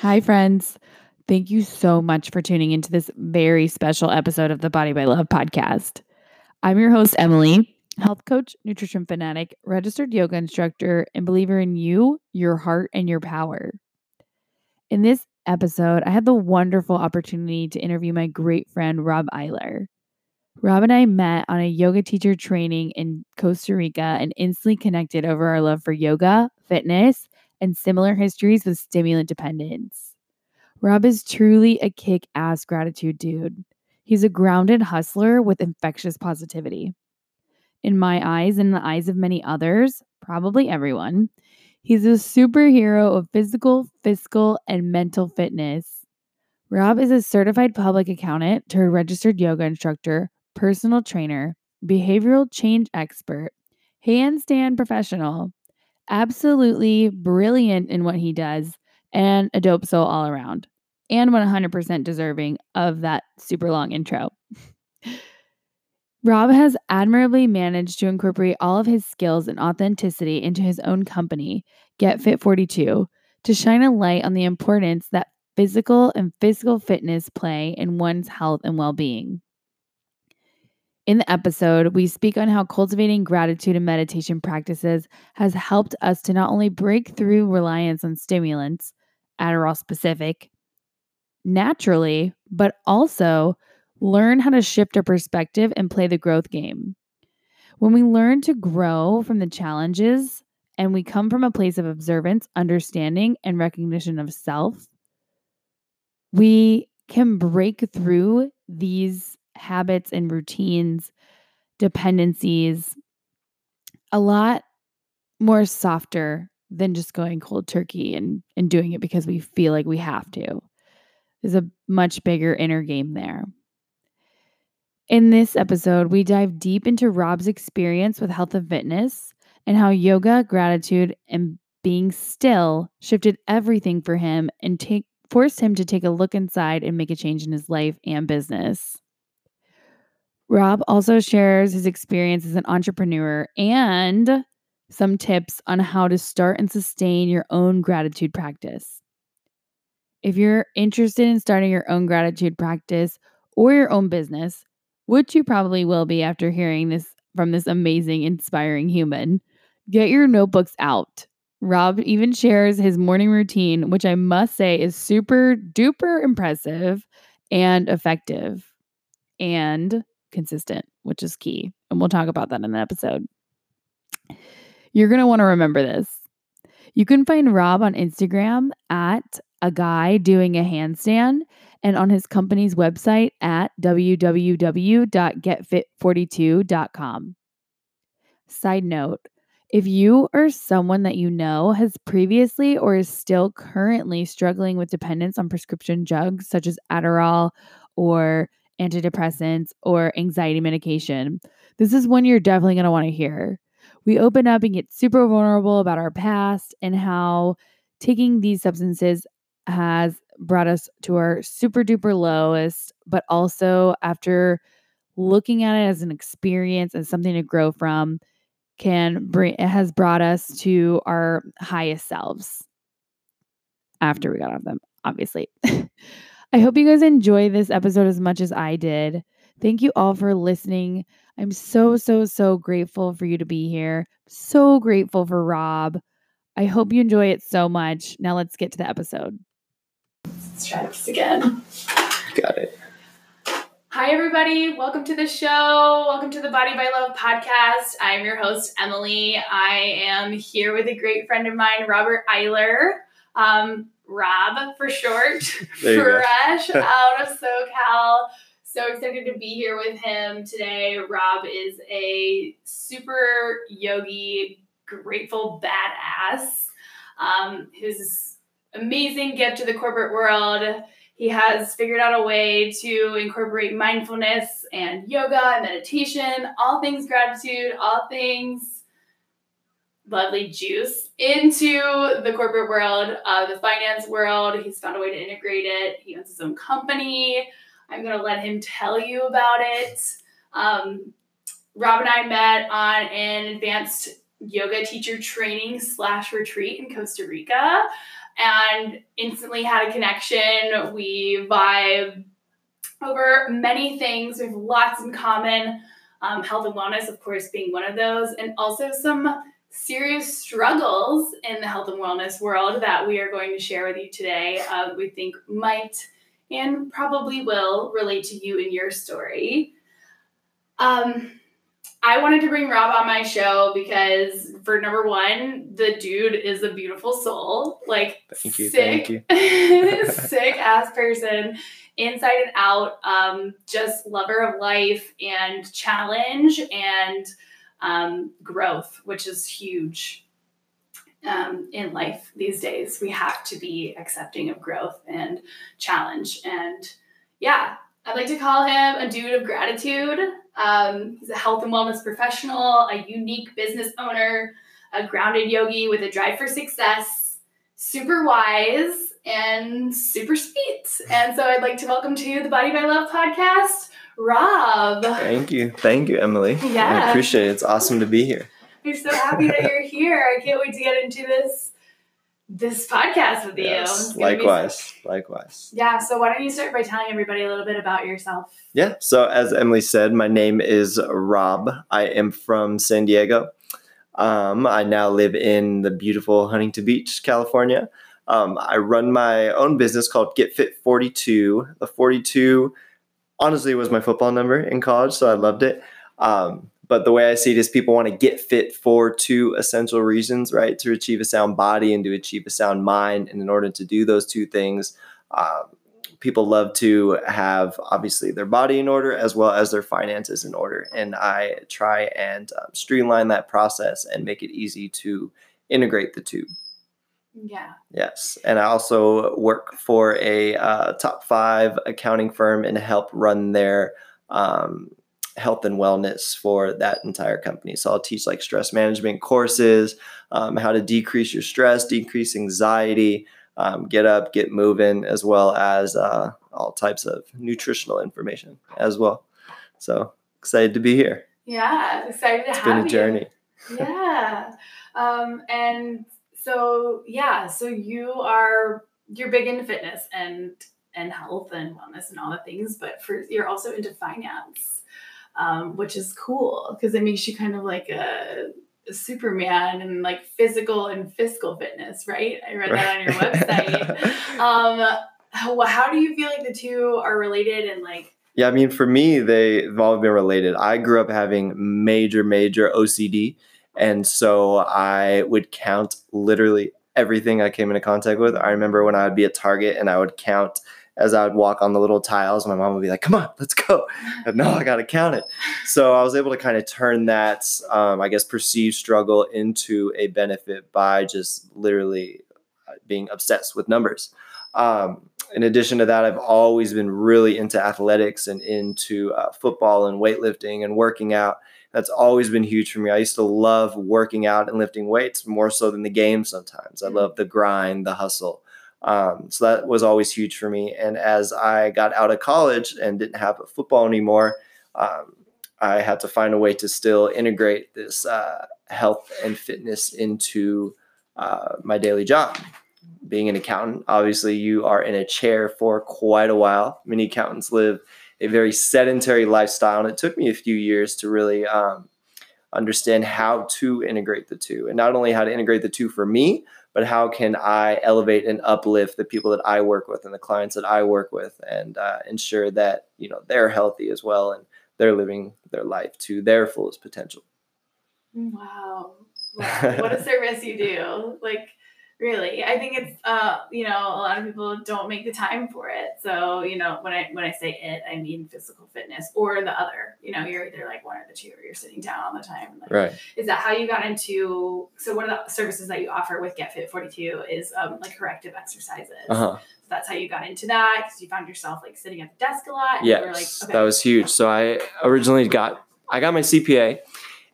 Hi, friends. Thank you so much for tuning into this very special episode of the Body by Love podcast. I'm your host, Emily, health coach, nutrition fanatic, registered yoga instructor, and believer in you, your heart, and your power. In this episode, I had the wonderful opportunity to interview my great friend, Rob Eyler. Rob and I met on a yoga teacher training in Costa Rica and instantly connected over our love for yoga, fitness, and similar histories with stimulant dependence. Rob is truly a kick ass gratitude dude. He's a grounded hustler with infectious positivity. In my eyes and in the eyes of many others, probably everyone, he's a superhero of physical, fiscal, and mental fitness. Rob is a certified public accountant turned registered yoga instructor, personal trainer, behavioral change expert, handstand professional, absolutely brilliant in what he does and a dope soul all around, and 100% deserving of that super long intro. Rob has admirably managed to incorporate all of his skills and authenticity into his own company, Get Fit 42, to shine a light on the importance that physical and fiscal fitness play in one's health and well being. In the episode, we speak on how cultivating gratitude and meditation practices has helped us to not only break through reliance on stimulants, Adderall specific, naturally, but also learn how to shift our perspective and play the growth game. When we learn to grow from the challenges and we come from a place of observance, understanding, and recognition of self, we can break through these habits and routines, dependencies a lot more softer than just going cold turkey and, and doing it because we feel like we have to. There's a much bigger inner game there. In this episode, we dive deep into Rob's experience with health and fitness and how yoga, gratitude, and being still shifted everything for him and take, forced him to take a look inside and make a change in his life and business. Rob also shares his experience as an entrepreneur and some tips on how to start and sustain your own gratitude practice. If you're interested in starting your own gratitude practice or your own business, which you probably will be after hearing this from this amazing, inspiring human, get your notebooks out. Rob even shares his morning routine, which I must say is super duper impressive and effective. And consistent, which is key. And we'll talk about that in the episode. You're going to want to remember this. You can find Rob on Instagram at a guy doing a handstand and on his company's website at www.getfit42.com. Side note if you or someone that you know has previously or is still currently struggling with dependence on prescription drugs such as Adderall or antidepressants, or anxiety medication, this is one you're definitely going to want to hear. We open up and get super vulnerable about our past and how taking these substances has brought us to our super duper lowest, but also after looking at it as an experience and something to grow from, can bring it has brought us to our highest selves after we got off them, obviously. I hope you guys enjoy this episode as much as I did. Thank you all for listening. I'm so, so, so grateful for you to be here. So grateful for Rob. I hope you enjoy it so much. Now let's get to the episode. Let's try this again. Got it. Hi, everybody. Welcome to the show. Welcome to the Body by Love podcast. I'm your host, Emily. I am here with a great friend of mine, Robert Eyler. Um, Rob for short, fresh out of SoCal. So excited to be here with him today. Rob is a super yogi, grateful badass um, who's amazing gift to the corporate world. He has figured out a way to incorporate mindfulness and yoga and meditation, all things gratitude, all things lovely juice into the corporate world, uh, the finance world. He's found a way to integrate it. He owns his own company. I'm going to let him tell you about it. Um, Rob and I met on an advanced yoga teacher training slash retreat in Costa Rica. and instantly had a connection. We vibe over many things. We have lots in common. Um, health and wellness, of course, being one of those, and also some serious struggles in the health and wellness world that we are going to share with you today. Uh, we think might and probably will relate to you and your story. Um, I wanted to bring Rob on my show because, for number one, the dude is a beautiful soul. Like, thank you, sick, thank you. sick ass person, inside and out. Um, just lover of life and challenge and um, growth, which is huge um, in life these days. We have to be accepting of growth and challenge. And yeah, I'd like to call him a dude of gratitude. Um, he's a health and wellness professional, a unique business owner, a grounded yogi with a drive for success, super wise, and super sweet. And so I'd like to welcome to the Body by Love podcast, Rob. Thank you. Thank you, Emily. Yeah. I appreciate it. It's awesome to be here. We're so happy that you're here. I can't wait to get into this this podcast with you. Yes, be likewise. Likewise. Yeah, so why don't you start by telling everybody a little bit about yourself? Yeah. So, as Emily said, my name is Rob. I am from San Diego. Um, I now live in the beautiful Huntington Beach, California. Um, I run my own business called Get Fit 42. The 42 honestly was my football number in college, so I loved it. Um, but the way I see it is people want to get fit for two essential reasons, right? To achieve a sound body and to achieve a sound mind. And in order to do those two things, um, people love to have obviously their body in order as well as their finances in order. And I try and um, streamline that process and make it easy to integrate the two. Yeah. Yes. And I also work for a uh, top five accounting firm and help run their um, health and wellness for that entire company. So I'll teach like stress management courses, um, how to decrease your stress, decrease anxiety, um, get up, get moving, as well as uh, all types of nutritional information as well. So excited to be here. Yeah, excited to It's have been a you. journey. Yeah. Um, and so yeah, so you are you're big into fitness and and health and wellness and all the things, but for you're also into finance, um, which is cool because it makes you kind of like a, a Superman and like physical and fiscal fitness, right? I read that on your website. Um, how, how do you feel like the two are related and like Yeah, I mean, for me, they've all been related. I grew up having major, major OCD. And so I would count literally everything I came into contact with. I remember when I would be at Target and I would count as I would walk on the little tiles. My mom would be like, come on, let's go. And no, I got to count it. So I was able to kind of turn that, um, I guess, perceived struggle into a benefit by just literally uh, being obsessed with numbers. Um, in addition to that, I've always been really into athletics and into uh, football and weightlifting and working out. That's always been huge for me. I used to love working out and lifting weights more so than the game sometimes. I love the grind, the hustle. Um, so that was always huge for me. And as I got out of college and didn't have football anymore, um, I had to find a way to still integrate this uh, health and fitness into uh, my daily job being an accountant, obviously you are in a chair for quite a while. Many accountants live a very sedentary lifestyle, and it took me a few years to really um, understand how to integrate the two, and not only how to integrate the two for me, but how can I elevate and uplift the people that I work with and the clients that I work with, and uh, ensure that you know they're healthy as well and they're living their life to their fullest potential. Wow. wow. what a service you do. Like really. I think it's uh, you know, a lot of people don't make the time for it. So, you know, when I when I say it, I mean physical fitness or the other. You know, you're either like one or the two or you're sitting down all the time. Like, Right. Is that how you got into so one of the services that you offer with Get Fit 42 is um, like corrective exercises. Uh huh. So that's how you got into that because you found yourself like sitting at the desk a lot. yeah you were Yes, like, that was huge. So I originally got I got my CPA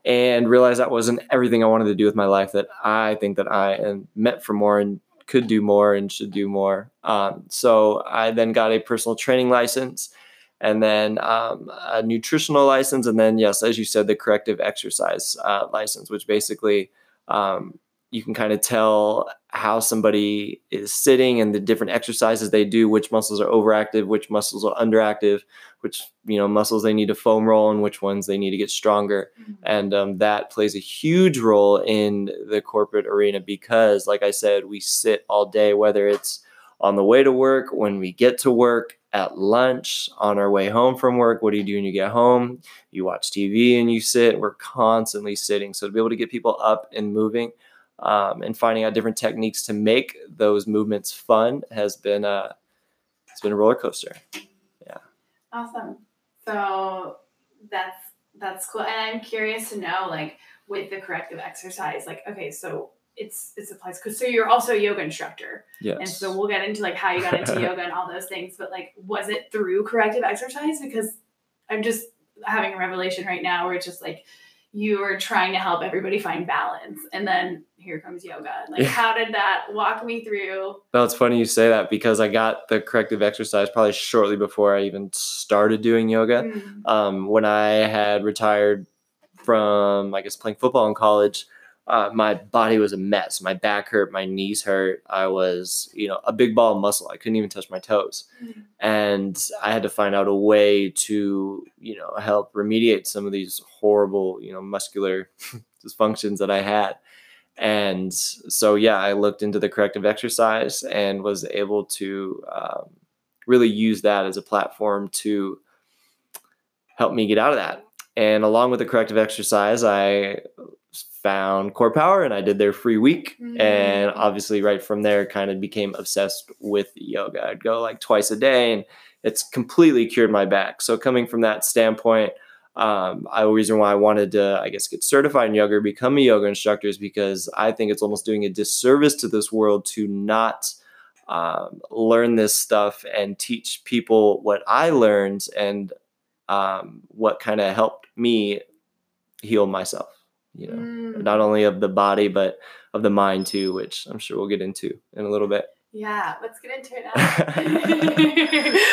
and realized that wasn't everything I wanted to do with my life. That I think that I am meant for more and could do more and should do more. Um, so I then got a personal training license and then um, a nutritional license, and then yes, as you said, the corrective exercise uh, license, which basically um, you can kind of tell how somebody is sitting and the different exercises they do, which muscles are overactive, which muscles are underactive, which you know muscles they need to foam roll, and which ones they need to get stronger. Mm-hmm. And um, that plays a huge role in the corporate arena because, like I said, we sit all day, whether it's on the way to work, when we get to work, at lunch, on our way home from work. What do you do when you get home? You watch TV and you sit. We're constantly sitting. So to be able to get people up and moving um, and finding out different techniques to make those movements fun has been a it's been a roller coaster. Yeah. Awesome. So that's that's cool. And I'm curious to know, like, with the corrective exercise, like, okay, so it's it's a place because so you're also a yoga instructor. Yes. And so we'll get into like how you got into yoga and all those things. But like, was it through corrective exercise? Because I'm just having a revelation right now where it's just like you are trying to help everybody find balance and then here comes yoga like yeah. how did that walk me through no it's funny you say that because i got the corrective exercise probably shortly before i even started doing yoga mm. um, when i had retired from i guess playing football in college uh, my body was a mess. My back hurt, my knees hurt. I was, you know, a big ball of muscle. I couldn't even touch my toes. Mm-hmm. And I had to find out a way to, you know, help remediate some of these horrible, you know, muscular dysfunctions that I had. And so, yeah, I looked into the corrective exercise and was able to um, really use that as a platform to help me get out of that. And along with the corrective exercise, I found Core Power and I did their free week. Mm-hmm. And obviously, right from there, kind of became obsessed with yoga. I'd go like twice a day and it's completely cured my back. So, coming from that standpoint, um, I, the reason why I wanted to, I guess, get certified in yoga, or become a yoga instructor is because I think it's almost doing a disservice to this world to not um, learn this stuff and teach people what I learned and um, what kind of helped me heal myself you know, mm. not only of the body but of the mind too, which I'm sure we'll get into in a little bit. Yeah, let's get into it now.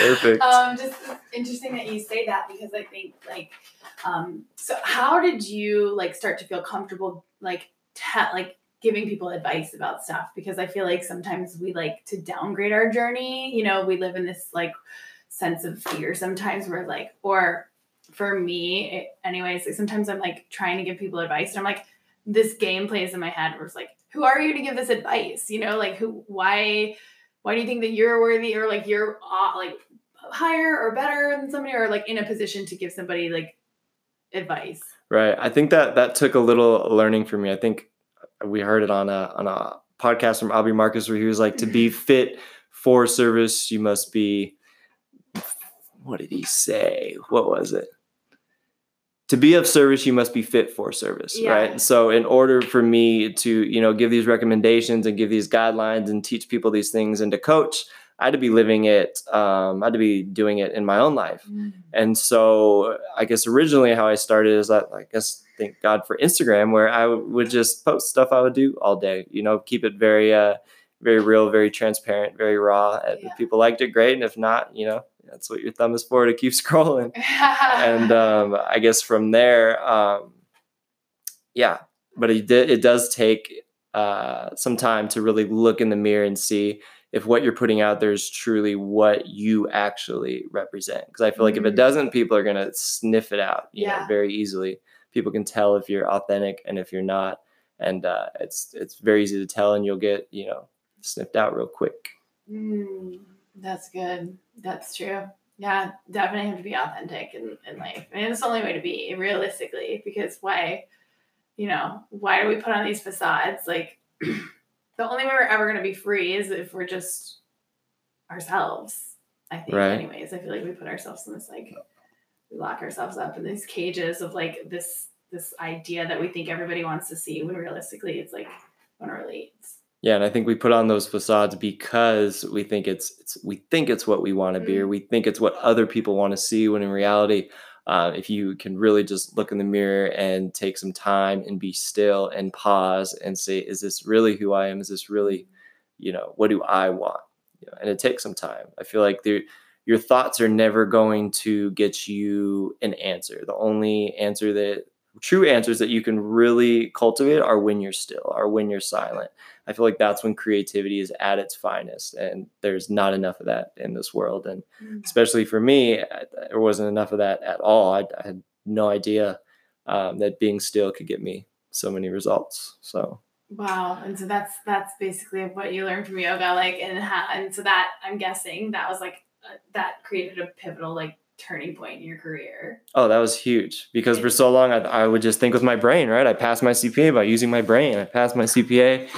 Perfect. Um, just interesting that you say that because I think like, um, so how did you like start to feel comfortable like te- like giving people advice about stuff? Because I feel like sometimes we like to downgrade our journey. You know, we live in this like sense of fear sometimes. We're like, or for me, it, anyways, like sometimes I'm like trying to give people advice and I'm like, this game plays in my head where it's like, who are you to give this advice? You know, like who, why, why do you think that you're worthy or like you're uh, like higher or better than somebody or like in a position to give somebody like advice? Right. I think that that took a little learning for me. I think we heard it on a on a podcast from Aubrey Marcus where he was like, to be fit for service, you must be. What did he say? What was it? To be of service you must be fit for service yeah. right so in order for me to you know give these recommendations and give these guidelines and teach people these things and to coach i had to be living it um, i had to be doing it in my own life mm. and so i guess originally how i started is that i guess thank god for instagram where i would just post stuff i would do all day you know keep it very uh very real very transparent very raw yeah. if people liked it great and if not you know that's what your thumb is for to keep scrolling. and um, I guess from there, um, yeah, but it, it does take uh, some time to really look in the mirror and see if what you're putting out there is truly what you actually represent. Because I feel like mm-hmm. if it mm-hmm. doesn't, people are going to sniff it out yeah. Know, very easily. People can tell if you're authentic and if you're not. And uh, it's it's very easy to tell, and you'll get you know sniffed out real quick. Mm. That's good. That's true. Yeah, definitely have to be authentic in, in life. I mean, it's the only way to be realistically because why, you know, why do we put on these facades? Like, the only way we're ever going to be free is if we're just ourselves. I think, right. anyways. I feel like we put ourselves in this, like, we lock ourselves up in these cages of like this this idea that we think everybody wants to see when realistically it's like when really it's yeah, and I think we put on those facades because we think it's, it's we think it's what we want to be, or mm. we think it's what other people want to see. When in reality, uh, if you can really just look in the mirror and take some time and be still and pause and say, "Is this really who I am? Is this really, you know, what do I want?" You know, and it takes some time. I feel like your thoughts are never going to get you an answer. The only answer that true answers that you can really cultivate are when you're still, or when you're silent. I feel like that's when creativity is at its finest, and there's not enough of that in this world. And mm. especially for me, there wasn't enough of that at all. I, I had no idea um, that being still could get me so many results. So Wow. And so that's that's basically what you learned from yoga like and how and so that I'm guessing that was like uh, that created a pivotal like turning point in your career. Oh, that was huge because for so long I, I would just think with my brain, right? I passed my CPA by using my brain. I passed my CPA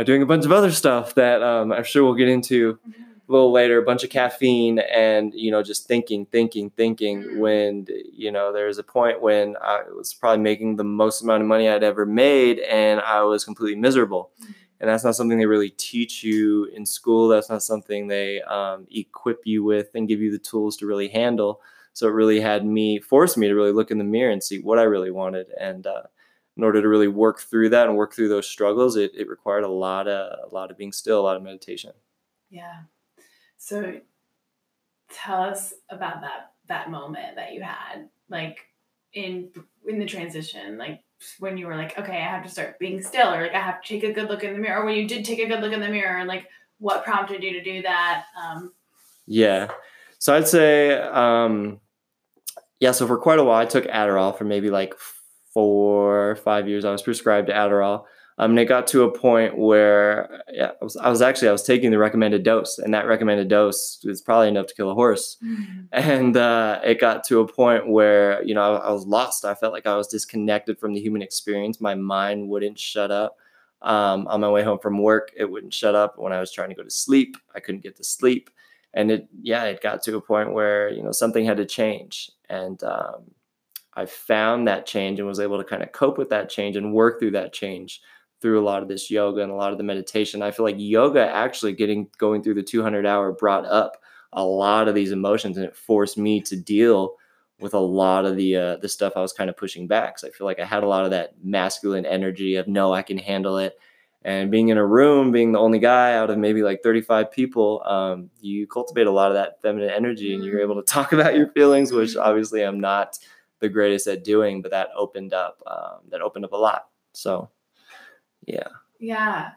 by doing a bunch of other stuff that um, I'm sure we'll get into. Mm-hmm a little later, a bunch of caffeine and, you know, just thinking, thinking, thinking mm. when, you know, there's a point when I was probably making the most amount of money I'd ever made and I was completely miserable. Mm. And that's not something they really teach you in school. That's not something they um, equip you with and give you the tools to really handle. So it really had me, force me to really look in the mirror and see what I really wanted. And, uh, in order to really work through that and work through those struggles, it, it required a lot of a lot of being still, a lot of meditation. Yeah, so tell us about that that moment that you had, like in in the transition, like when you were like, okay, I have to start being still, or like I have to take a good look in the mirror, or when you did take a good look in the mirror, and like what prompted you to do that? Um, yeah, so I'd say, um, yeah. So for quite a while, I took Adderall for maybe like four five years. I was prescribed Adderall. Um, and it got to a point where yeah, I was, I was actually I was taking the recommended dose, and that recommended dose was probably enough to kill a horse. Mm-hmm. And uh, it got to a point where you know I, I, was lost. I felt like I was disconnected from the human experience. My mind wouldn't shut up. Um, on my way home from work, it wouldn't shut up. When I was trying to go to sleep, I couldn't get to sleep. And it yeah, it got to a point where you know something had to change, and um, I found that change and was able to kind of cope with that change and work through that change through a lot of this yoga and a lot of the meditation. I feel like yoga actually getting going through the 200 hour brought up a lot of these emotions and it forced me to deal with a lot of the uh, the stuff I was kind of pushing back. So I feel like I had a lot of that masculine energy of no, I can handle it. And being in a room, being the only guy out of maybe like 35 people, um, you cultivate a lot of that feminine energy and you're able to talk about your feelings, which obviously I'm not the greatest at doing, but that opened up um, that opened up a lot. So yeah. Yeah.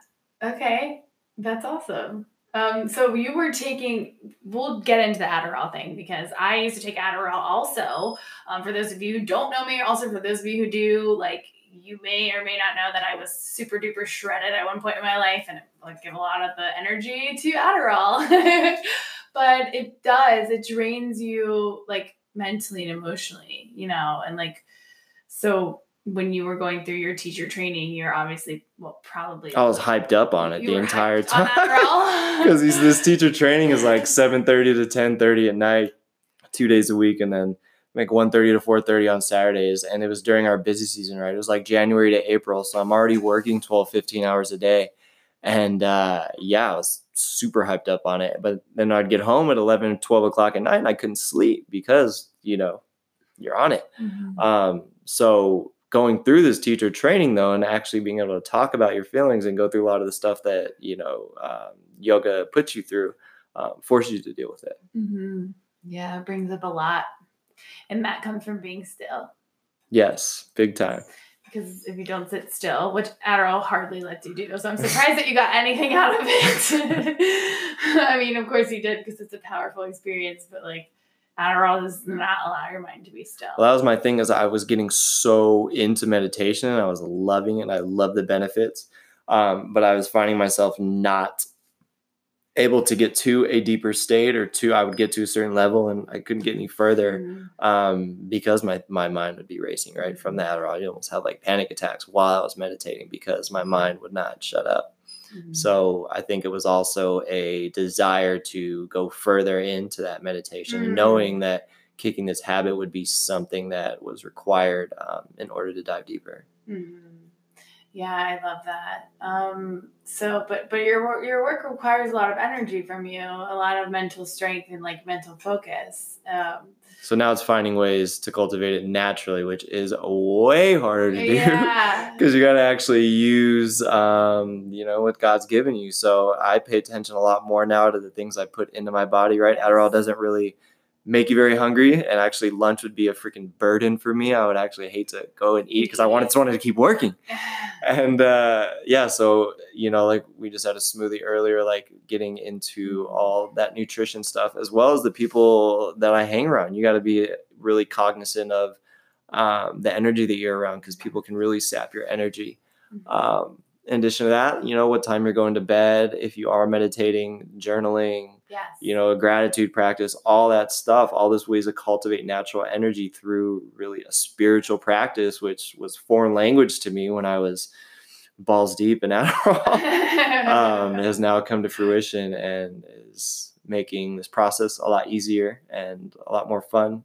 Okay. That's awesome. Um, so you were taking, we'll get into the Adderall thing because I used to take Adderall also. Um, for those of you who don't know me, also for those of you who do, like you may or may not know that I was super duper shredded at one point in my life and like give a lot of the energy to Adderall. but it does, it drains you like mentally and emotionally, you know, and like, so when you were going through your teacher training, you're obviously well probably I was hyped up on it the entire time. because this teacher training is like seven thirty to ten thirty at night, two days a week, and then like 1.30 to 4.30 on saturdays and it was during our busy season right? It was like january to april so i'm already working 12 15 hours a day and uh, yeah i was super hyped up on it. But then i'd get home at 11 12 o'clock at night and i couldn't sleep because you know you're on it. Mm-hmm. um, so going through this teacher training though and actually being able to talk about your feelings and go through a lot of the stuff that you know um, yoga puts you through um, forces you to deal with it. Mm-hmm. yeah it brings up a lot. And that comes from being still. Yes big time because if you don't sit still which adderall hardly lets you do so i'm surprised that you got anything out of it i mean of course you did because it's a powerful experience but like Adderall does not allow your mind to be still. Well, that was my thing. Is I was getting so into meditation and I was loving it. I love the benefits, um, but I was finding myself not able to get to a deeper state or to I would get to a certain level and I couldn't get any further mm-hmm. um, because my my mind would be racing. Right from the Adderall, I almost have like panic attacks while I was meditating because my mind would not shut up. Mm-hmm. So I think it was also a desire to go further into that meditation mm-hmm. knowing that kicking this habit would be something that was required um, in order to dive deeper. Mm-hmm. Yeah, I love that. Um, so, but but your your work requires a lot of energy from you, a lot of mental strength and like mental focus. Um, so now it's finding ways to cultivate it naturally, which is way harder to do Yeah. because you got to actually use, um, you know, what God's given you. So I pay attention a lot more now to the things I put into my body. Right, Adderall doesn't really make you very hungry. And actually, lunch would be a freaking burden for me. I would actually hate to go and eat because I wanted, just wanted to keep working. And uh, yeah, so, you know, like we just had a smoothie earlier, like getting into all that nutrition stuff, as well as the people that I hang around. You got to be really cognizant of um, the energy that you're around because people can really sap your energy. Mhm. Um, in addition to that, you know, what time you're going to bed, if you are meditating, journaling, yes. you know, a gratitude practice, all that stuff, all those ways to cultivate natural energy through really a spiritual practice, which was foreign language to me when I was balls deep in Adderall, um, has now come to fruition and is making this process a lot easier and a lot more fun.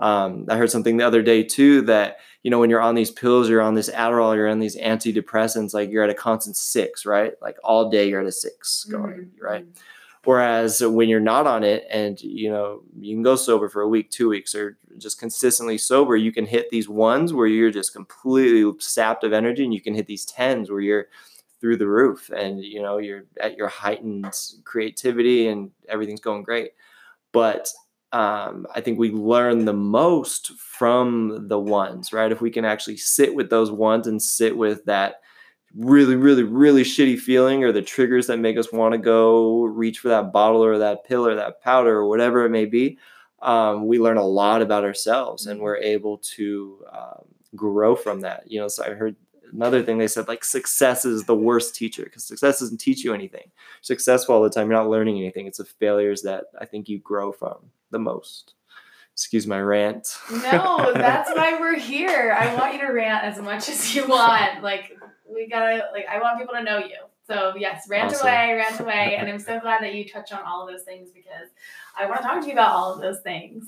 Um, I heard something the other day too that you know when you're on these pills, you're on this Adderall, you're on these antidepressants, like you're at a constant six, right? Like all day you're at a six going, Mhm, right? mhm. Whereas when you're not on it and you know you can go sober for a week, two weeks, or just consistently sober, you can hit these ones where you're just completely sapped of energy, and you can hit these tens where you're through the roof and you know you're at your heightened creativity and everything's going great. But um, I think we learn the most from the ones, right? If we can actually sit with those ones and sit with that really, really, really shitty feeling or the triggers that make us want to go reach for that bottle or that pill or that powder or whatever it may be, um, we learn a lot about ourselves and we're able to um, grow from that. You know, so I heard another thing they said like success is the worst teacher because success doesn't teach you anything. Successful all the time, you're not learning anything. It's the failures that I think you grow from the most. Excuse my rant. No, that's why we're here. I want you to rant as much as you want. Like we gotta like I want people to know you. So yes, rant Awesome. away, rant away. And I'm so glad that you touch on all of those things because I want to talk to you about all of those things.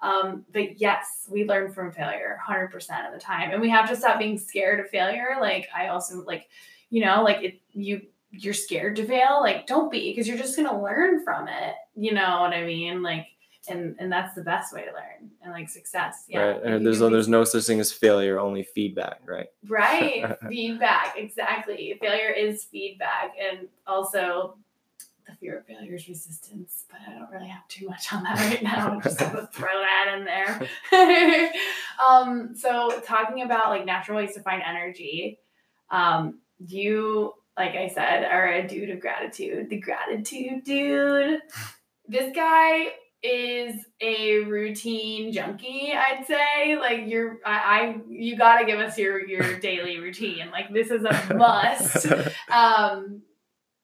Um, but yes, we learn from failure 100% of the time. And we have to stop being scared of failure. Like I also like, you know, like it you you're scared to fail, like don't be because you're just going to learn from it. You know what I mean? Like and and that's the best way to learn and like success. Yeah. right. And there's be there's no such thing as failure, only feedback, right? Right. feedback. Exactly. Failure is feedback. And also, the fear of failure is resistance. But I don't really have too much on that right now. I'm just going to throw that in there. um, so, talking about like natural ways to find energy, um, you, like I said, are a dude of gratitude. The gratitude dude. This guy is a routine junkie i'd say. Like you're I, I you gotta give us your your daily routine. Like this is a must. Um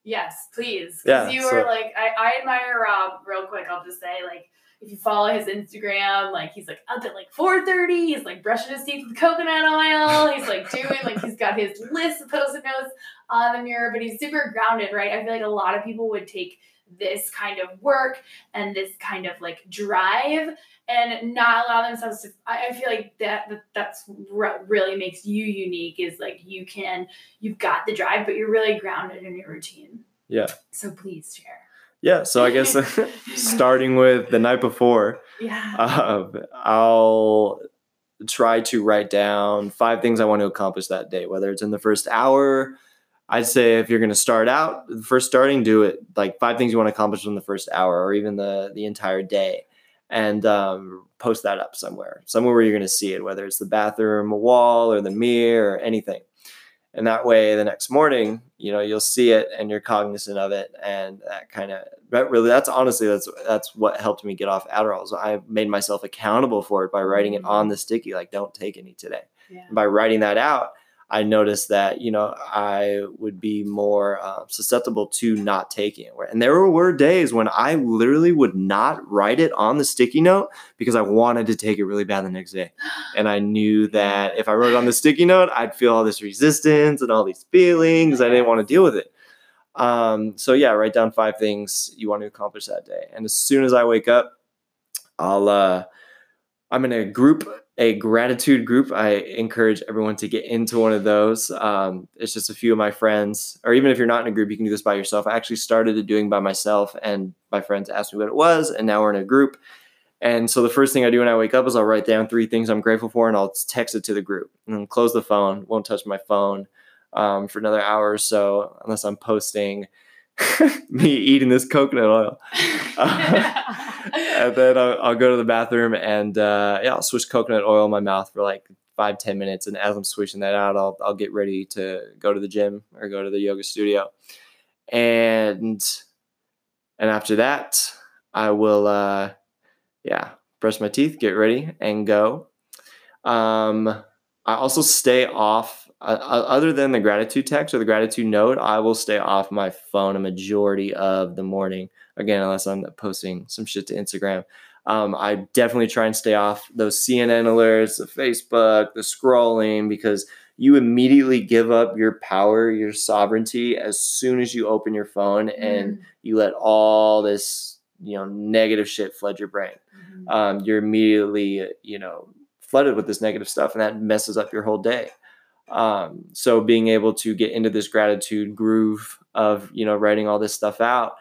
yes please. 'Cause Yeah, you so- are like I, I admire rob real quick i'll just say like if you follow his instagram like he's like up at like 4.30 he's like brushing his teeth with coconut oil he's like doing like he's got his list of post-it notes on the mirror but he's super grounded right? I feel like a lot of people would take this kind of work and this kind of like drive and not allow themselves to i, I feel like that, that that's what really makes you unique is like you can you've got the drive but you're really grounded in your routine Yeah. so please share yeah. So I guess starting with the night before, yeah um, I'll try to write down five things I want to accomplish that day, whether it's in the first hour. I'd say if you're going to start out, the first starting, do it like five things you want to accomplish in the first hour or even the, the entire day. And um, post that up somewhere, somewhere where you're going to see it, whether it's the bathroom a wall or the mirror or anything. And that way, the next morning, you know, you'll see it and you're cognizant of it. And that kind of, that really, that's honestly, that's that's what helped me get off Adderall. So I made myself accountable for it by writing it on the sticky, like, don't take any today yeah by writing that out, I noticed that you know I would be more uh, susceptible to not taking it. And there were days when I literally would not write it on the sticky note because I wanted to take it really bad the next day, and I knew that if I wrote it on the sticky note, I'd feel all this resistance and all these feelings. I didn't want to deal with it. Um, so yeah, write down five things you want to accomplish that day, and as soon as I wake up, I'll uh, I'm in a group, a gratitude group. I encourage everyone to get into one of those. Um, it's just a few of my friends, or even if you're not in a group, you can do this by yourself. I actually started it doing by myself, and my friends asked me what it was, and now we're in a group. And so the first thing I do when I wake up is I'll write down three things I'm grateful for, and I'll text it to the group, and close the phone. Won't touch my phone um, for another hour or so, unless I'm posting me eating this coconut oil. and then I'll, I'll, go to the bathroom and uh, yeah, I'll swish coconut oil in my mouth for like five ten minutes. And as I'm swishing that out, I'll I'll get ready to go to the gym or go to the yoga studio. And and after that, I will uh, yeah brush my teeth, get ready, and go. Um, I also stay off uh, other than the gratitude text or the gratitude note, I will stay off my phone a majority of the morning. Again, unless I'm posting some shit to Instagram. Um, I definitely try and stay off those CNN alerts, the Facebook, the scrolling, because you immediately give up your power, your sovereignty as soon as you open your phone and mm. you let all this, you know, negative shit flood your brain. Mm-hmm. Um, you're immediately, you know, flooded with this negative stuff, and that messes up your whole day. Um, so being able to get into this gratitude groove of you know writing all this stuff out,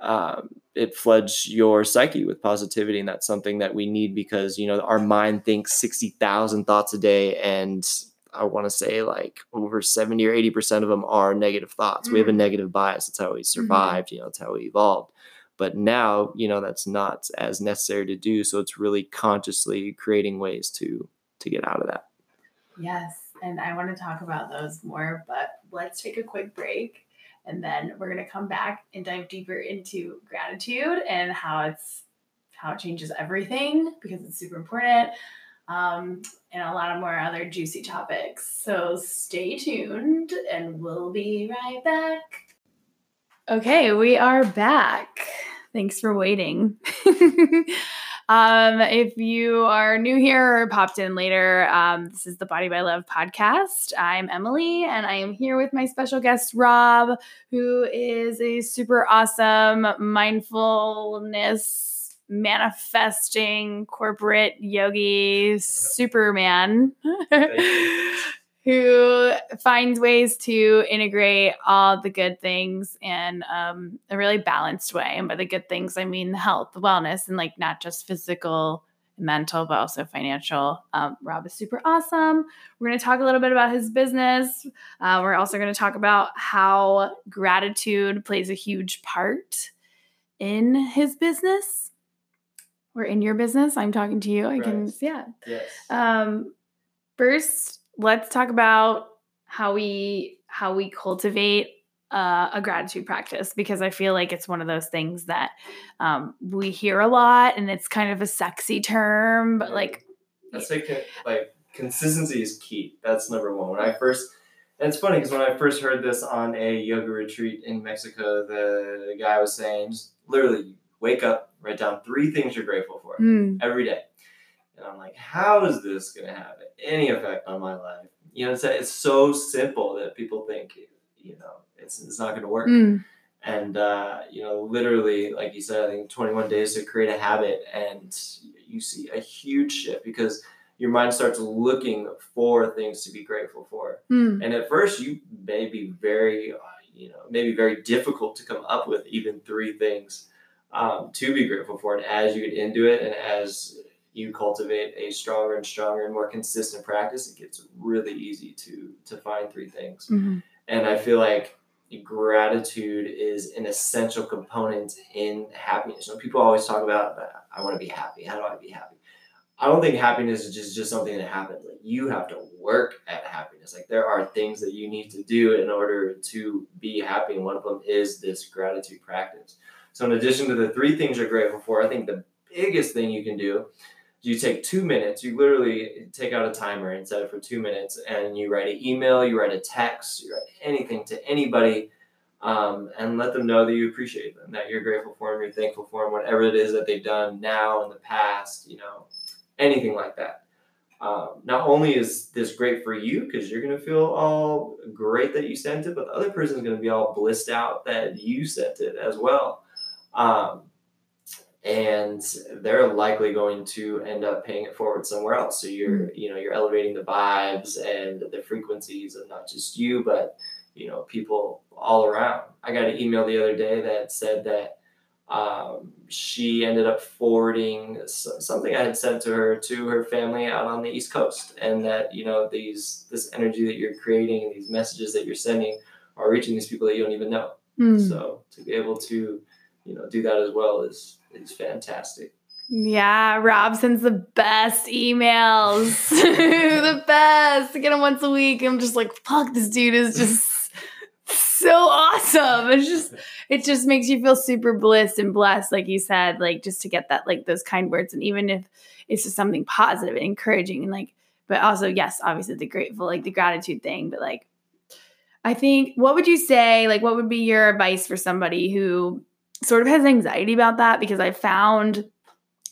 um, it floods your psyche with positivity, and that's something that we need because you know our mind thinks sixty thousand thoughts a day, and I want to say like over seventy or eighty percent of them are negative thoughts. Mm-hmm. We have a mm. negative bias. That's how we mm-hmm. survived. Mm-hmm. You know, that's how we evolved. But now, you know, that's not as necessary to do. So it's really consciously creating ways to to get out of that. Yes and I want to talk about those more, but let's take a quick break and then we're going to come back and dive deeper into gratitude and how it's how it changes everything because it's super important um, and a lot of more other juicy topics. So stay tuned and we'll be right back. Okay, we are back. Thanks for waiting. Um, if you are new here or popped in later, um, this is the Body by Love podcast. I'm Emily, and I am here with my special guest, Rob, who is a super awesome mindfulness manifesting corporate yogi superman. who finds ways to integrate all the good things in um, a really balanced way. And by the good things, I mean health, wellness, and like not just physical, mental, but also financial. Um, Rob is super awesome. We're going to talk a little bit about his business. Uh, we're also going to talk about how gratitude plays a huge part in his business or in your business. I'm talking to you. I right. can, yeah. Yes. Um, first, let's talk about how we how we cultivate uh, a gratitude practice because I feel like it's one of those things that um, we hear a lot and it's kind of a sexy term, but like that's like like consistency is key. That's number one. When I first and it's funny because when I first heard this on a yoga retreat in Mexico, the, the guy was saying just literally wake up, write down three things you're grateful for mm. every day. And I'm like, how is this going to have any effect on my life? You know, it's, it's so simple that people think, you know, it's, it's not going to work. Mm. And, uh, you know, literally, like you said, I think 21 days to create a habit and you see a huge shift because your mind starts looking for things to be grateful for. Mm. And at first, you may be very, uh, you know, maybe very difficult to come up with even three things um, to be grateful for. And as you get into it and as you cultivate a stronger and stronger and more consistent practice, it gets really easy to to find three things. Mm-hmm. And I feel like gratitude is an essential component in happiness. You know, people always talk about, I want to be happy. How do I be happy? I don't think happiness is just, just something that happens. Like you have to work at happiness. Like there are things that you need to do in order to be happy. And one of them is this gratitude practice. So in addition to the three things you're grateful for, I think the biggest thing you can do you take two minutes you literally take out a timer and set it for two minutes and you write an email you write a text you write anything to anybody um, and let them know that you appreciate them that you're grateful for them you're thankful for them whatever it is that they've done now in the past you know anything like that. Um, not only is this great for you because you're going to feel all great that you sent it but the other person is going to be all blissed out that you sent it as well. Um, and they're likely going to end up paying it forward somewhere else. So you're, mm-hmm. you know, you're elevating the vibes and the frequencies of not just you, but you know, people all around. I got an email the other day that said that um, she ended up forwarding something I had sent to her to her family out on the East Coast, and that you know these this energy that you're creating and these messages that you're sending are reaching these people that you don't even know. Mm. So to be able to you know do that as well is is fantastic. Yeah, Rob sends the best emails. the best. I get them once a week. I'm just like, fuck, this dude is just so awesome. It's just it just makes you feel super blissed and blessed, like you said, like just to get that, like those kind words. And even if it's just something positive and encouraging and like, but also, yes, obviously the grateful, like the gratitude thing, but like I think what would you say, like what would be your advice for somebody who sort of has anxiety about that? Because I found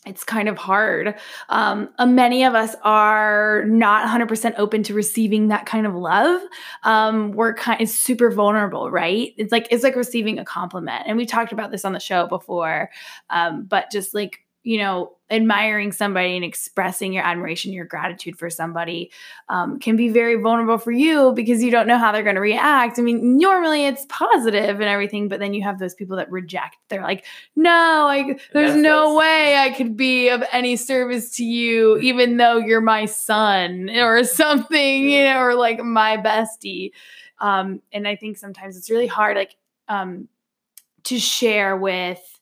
it's kind of hard. Um, uh, many of us are not 100% open to receiving that kind of love. Um, we're kind of super vulnerable, right? It's like it's like receiving a compliment, and we talked about this on the show before. Um, but just like you know, admiring somebody and expressing your admiration, your gratitude for somebody um, can be very vulnerable for you because you don't know how they're going to react. I mean, normally it's positive and everything, but then you have those people that reject. They're like, no, I, there's no way I could be of any service to you, even though you're my son or something, you know, or like my bestie. Um, and I think sometimes it's really hard, like, um, to share with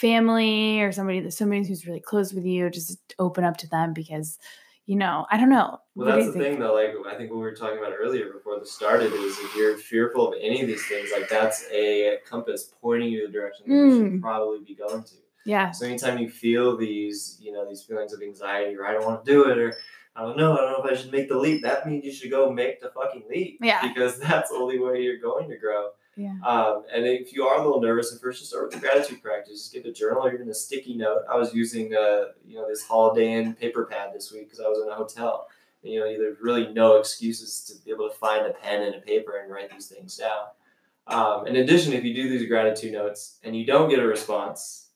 family or somebody that somebody who's really close with you, just open up to them because you know, I don't know. Well, what that's the thing though. Like I think what we were talking about earlier before this started is if you're fearful of any of these things, like that's a compass pointing you the direction that mm. you should mm. probably be going to. Yeah. So anytime you feel these, you know, these feelings of anxiety, or I don't want to do it, or I don't know, I don't know if I should make the leap. That means you should go make the fucking leap. Yeah. Because that's the only way you're going to grow. Yeah. Um, and if you are a little nervous at first, just start with the gratitude practice. Just get a journal or even a sticky note. I was using uh, you know this Holiday Inn paper pad this week because I was in a hotel. And, you know, there's really no excuses to be able to find a pen and a paper and write these things down. Um, in addition, if you do these gratitude notes and you don't get a response,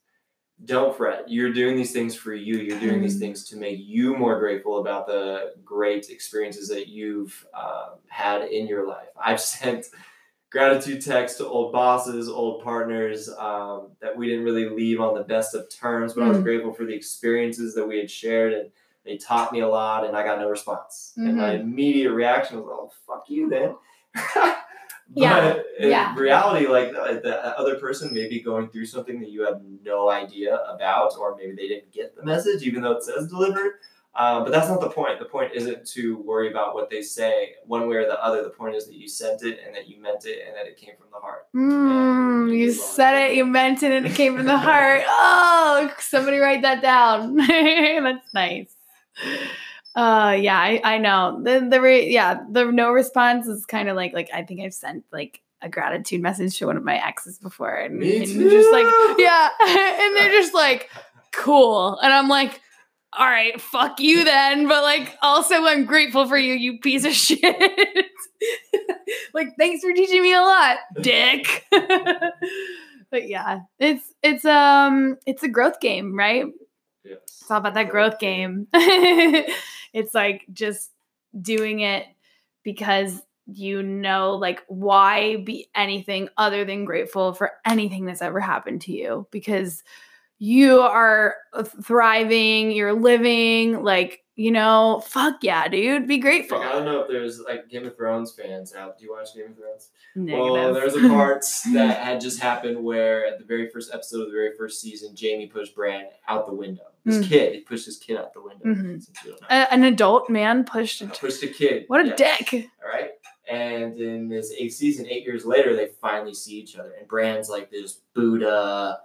don't fret. You're doing these things for you. You're doing mm-hmm. these things to make you more grateful about the great experiences that you've uh, had in your life. I've sent gratitude text to old bosses, old partners um, that we didn't really leave on the best of terms, but mm. I was mm. grateful for the experiences that we had shared and they taught me a lot and I got no response. Mm-hmm. And my mm-hmm. immediate reaction was, oh, fuck you then. but yeah. in yeah. reality, like the, the other person may be going through something that you have no idea about, or maybe they didn't get the message, even though it says delivered. Um, but that's not the point. The point isn't to worry about what they say one way or the other. The point is that you sent it and that you meant it and that it came from the heart. Mm, you said it, you meant it, and it came from the heart. Oh, somebody write that down. that's nice. Uh, yeah, I, I know the the re- yeah the no response is kind of like like I think I've sent like a gratitude message to one of my exes before, and, and just like yeah, and they're just like cool, and I'm like all right, fuck you then. But like, also, I'm grateful for you, you piece of shit. like, thanks for teaching me a lot, dick. but yeah, it's it's um it's a growth game, right? Yes. It's all about that growth game. it's like just doing it because you know like why be anything other than grateful for anything that's ever happened to you because you are uh, thriving, you're living, like, you know, fuck yeah, dude, be grateful. Like, I don't know if there's like Game of Thrones fans out. Do you watch Game of Thrones? Negative. Well, there's a part that had just happened where at the very first episode of the very first season, Jaime pushed Bran out the window. This mm. kid, he pushed his kid out the window. Mm-hmm. A- an adult man pushed a, t- pushed a kid. What a yes. dick! All right. And in this eighth season, eight years later, they finally see each other. And Bran's like this Buddha,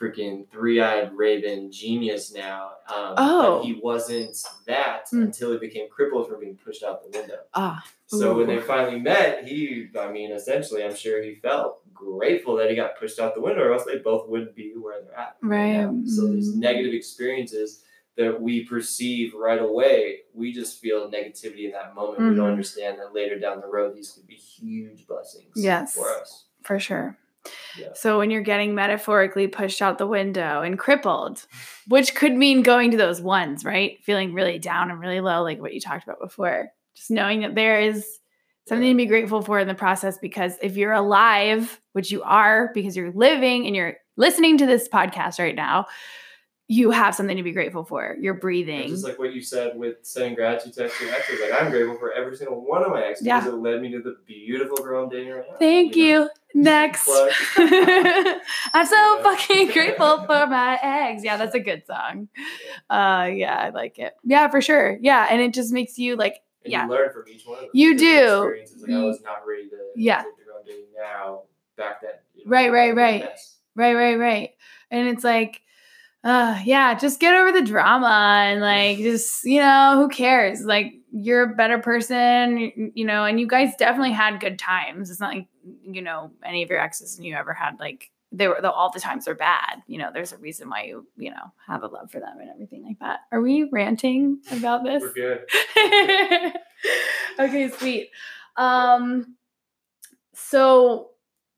freaking three-eyed raven genius now. Um, oh, he wasn't that mm. until he became crippled from being pushed out the window. Ah. So when they finally met, he, I mean, essentially, I'm sure he felt grateful that he got pushed out the window, or else they both wouldn't be where they're at. Right. Right so these hmm. negative experiences that we perceive right away, we just feel negativity in that moment. Mm-hmm. We don't mm-hmm. understand that later down the road, these could be huge blessings yes, for us. For sure. So when you're getting metaphorically pushed out the window and crippled, which could mean going to those ones, right? Feeling really down and really low, like what you talked about before. Just knowing that there is something to be grateful for in the process because if you're alive, which you are because you're living and you're listening to this podcast right now, you have something to be grateful for. You're breathing. Just like what you said with sending gratitude text to your exes, like I'm grateful for every single one of my exes Yeah. because it led me to the beautiful girl I'm dating right now. Thank know? you. Next. I'm so fucking grateful for my eggs. Yeah, that's a good song. Uh yeah, I like it. Yeah, for sure. Yeah, and it just makes you like And Yeah. you learn from each one of them. You do. Experiences. Like I was not ready to Yeah. date the girl I'm dating now back then. you know, Right, right, it was a right. right, right, right. And it's like uh yeah, just get over the drama and like just, you know, who cares? Like you're a better person, you- know, and you guys definitely had good times. It's not like, you know, any of your exes and you ever had like they were the, all the times are bad. You know, there's a reason why you, you know, have a love for them and everything like that. Are we ranting about this? We're good. okay, sweet. Um so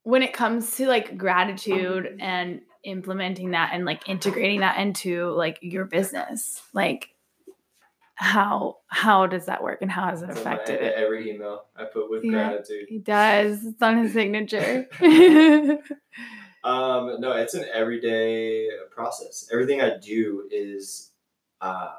when it comes to like gratitude and implementing that and like integrating that into like your business, like how how does that work and how has it It's on my- affected it? Every email I put with Yeah. gratitude. He does. It's on his signature. Um, no, it's an everyday process. Everything I do is um,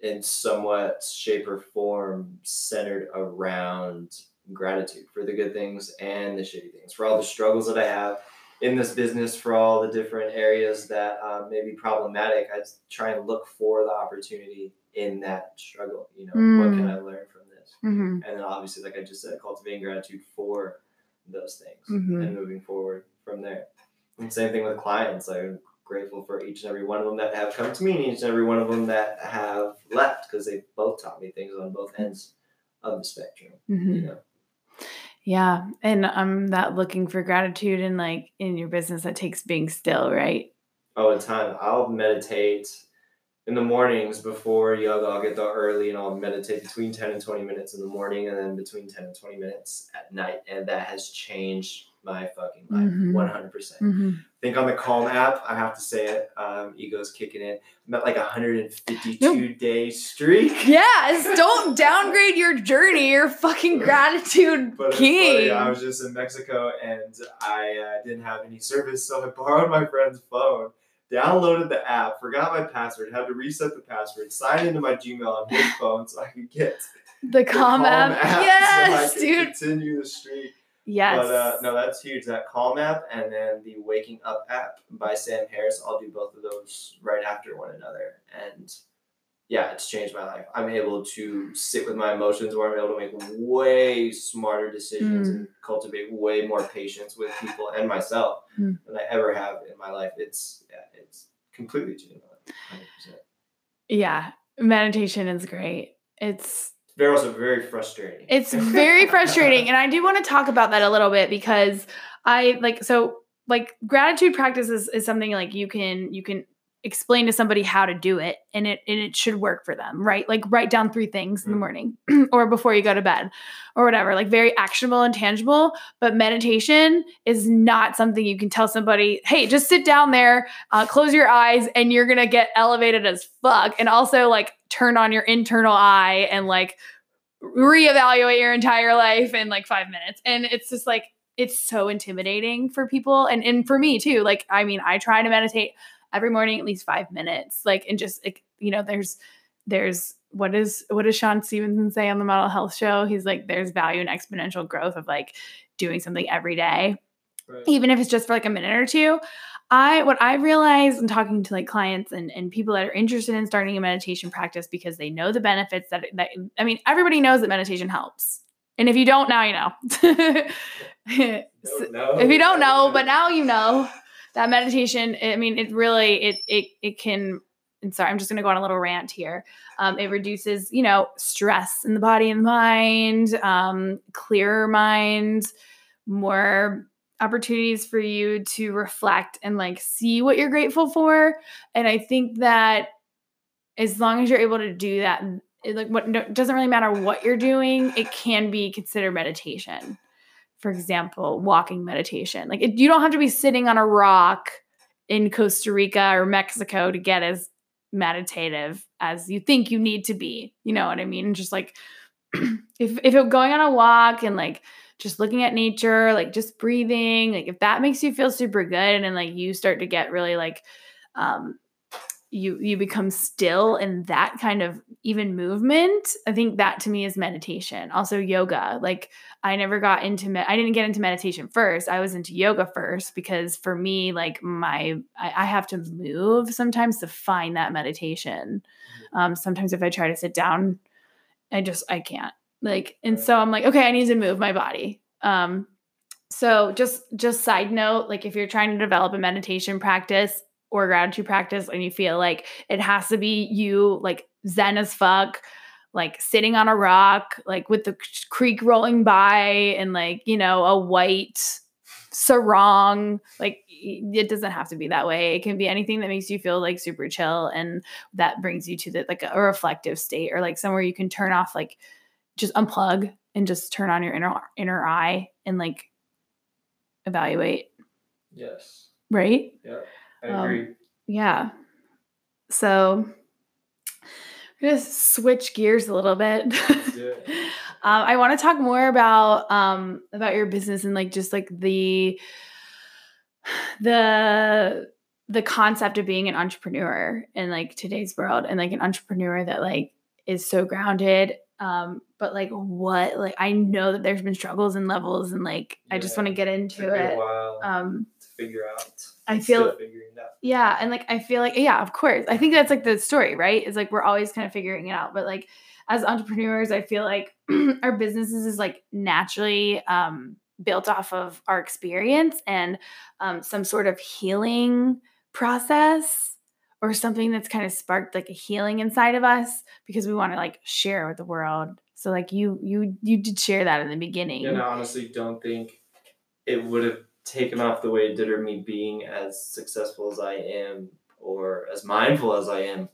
in somewhat shape or form centered around gratitude for the good things and the shitty things, for all the struggles that I have in this business, for all the different areas that um, may be problematic. I try and look for the opportunity in that struggle. You know, what can Mm. I learn from this? Mhm. and then obviously like i just said cultivating gratitude for those things Mhm. and moving forward from there and same thing with clients i'm grateful for each and every one of them that have come to me and each and every one of them that have left because they both taught me things on both ends of the spectrum Mhm. you know Yeah. And I'm that looking for gratitude and like in your business that takes being still, right? oh a ton i'll meditate in the mornings before yoga i'll get there early and i'll meditate between 10 and 20 minutes in the morning and then between 10 and 20 minutes at night and that has changed my fucking life Mhm. 100% Mm-hmm. think on the Calm app, I have to say it, um, ego's kicking in. I'm at like a 152 day streak. Yes, don't downgrade your journey. You're fucking gratitude But king. I was just in Mexico and I uh, didn't have any service, so I borrowed my friend's phone, downloaded the app, forgot my password, had to reset the password, sign into my Gmail on his phone so I could get the the Calm app. Yes, so I dude. continue the streak. Yes. But uh, no, that's huge. That Calm app and then the Waking Up app by Sam Harris. I'll do both of those right after one another. And yeah, it's changed my life. I'm able to sit with my emotions where I'm able to make way smarter decisions Mm. and cultivate way more patience with people and myself Mm. than I ever have in my life. It's yeah, it's completely changed my life. 100%. yeah. Meditation is great. It's They're also very frustrating. It's very frustrating. And I do want to talk about that a little bit because I like so like gratitude practices is, is something like you can you can explain to somebody how to do it and it and it should work for them, right? Like write down three things in the Mm. morning or before you go to bed or whatever, like very actionable and tangible. But meditation is not something you can tell somebody, hey, just sit down there, uh, close your eyes, and you're gonna get elevated as fuck. And also like turn on your internal eye and like reevaluate your entire life in like five minutes. And it's just like, it's so intimidating for people. And, and for me too. Like, I mean, I try to meditate every morning at least five minutes. Like, and just, like, you know, there's, there's, what is what does Shawn Stevenson say on the mental health show? He's like, there's value in exponential growth of like doing something every day Right. even if it's just for like a minute or two i what i realized in talking to like clients and, and people that are interested in starting a meditation practice because they know the benefits that, that i mean everybody knows that meditation helps and if you don't now you know No, no, if you don't know no. but now you know that meditation i mean it really it it, it can and sorry i'm just going to go on a little rant here. Um, it reduces you know stress in the body and mind um, clearer mind more opportunities for you to reflect and like see what you're grateful for. And i think that as long as you're able to do that it, like what no, doesn't really matter what you're doing it can be considered meditation for example walking meditation. Like it, you don't have to be sitting on a rock in costa rica or mexico to get as meditative as you think you need to be you know what i mean? Just like if if you're going on a walk and like just looking at nature, like just breathing, like if that makes you feel super good and then like you start to get really like um you you become still in that kind of even movement i think that to me is meditation. Also yoga like i never got into me- i didn't get into meditation first i was into yoga first because for me like my i, I have to move sometimes to find that meditation. Um, sometimes if i try to sit down i just i can't. Like and so i'm like okay i need to move my body. Um so just just side note like if you're trying to develop a meditation practice or gratitude practice and you feel like it has to be you like zen as fuck like sitting on a rock like with the creek rolling by and like you know a white sarong like it doesn't have to be that way it can be anything that makes you feel like super chill and that brings you to the like a reflective state or like somewhere you can turn off like just unplug and just turn on your inner inner eye and like evaluate Yes. right Yeah. I Um, yeah. So we're gonna switch gears a little bit. Let's do it. um, I want to talk more about um, about your business and like just like the the the concept of being an entrepreneur in like today's world and like an entrepreneur that like is so grounded um but like what like i know that there's been struggles and levels and like i just want to get into it um figure out. I feel- figuring it out. yeah and like i feel like yeah of course i think that's like the story right it's like we're always kind of figuring it out but like as entrepreneurs i feel like our businesses is like naturally um built off of our experience and um, some sort of healing process or something that's kind of sparked like a healing inside of us because we want to like share with the world so like you you you did share that in the beginning And I honestly don't think it would have taken off the way it did or me being as successful as I am or as mindful as I am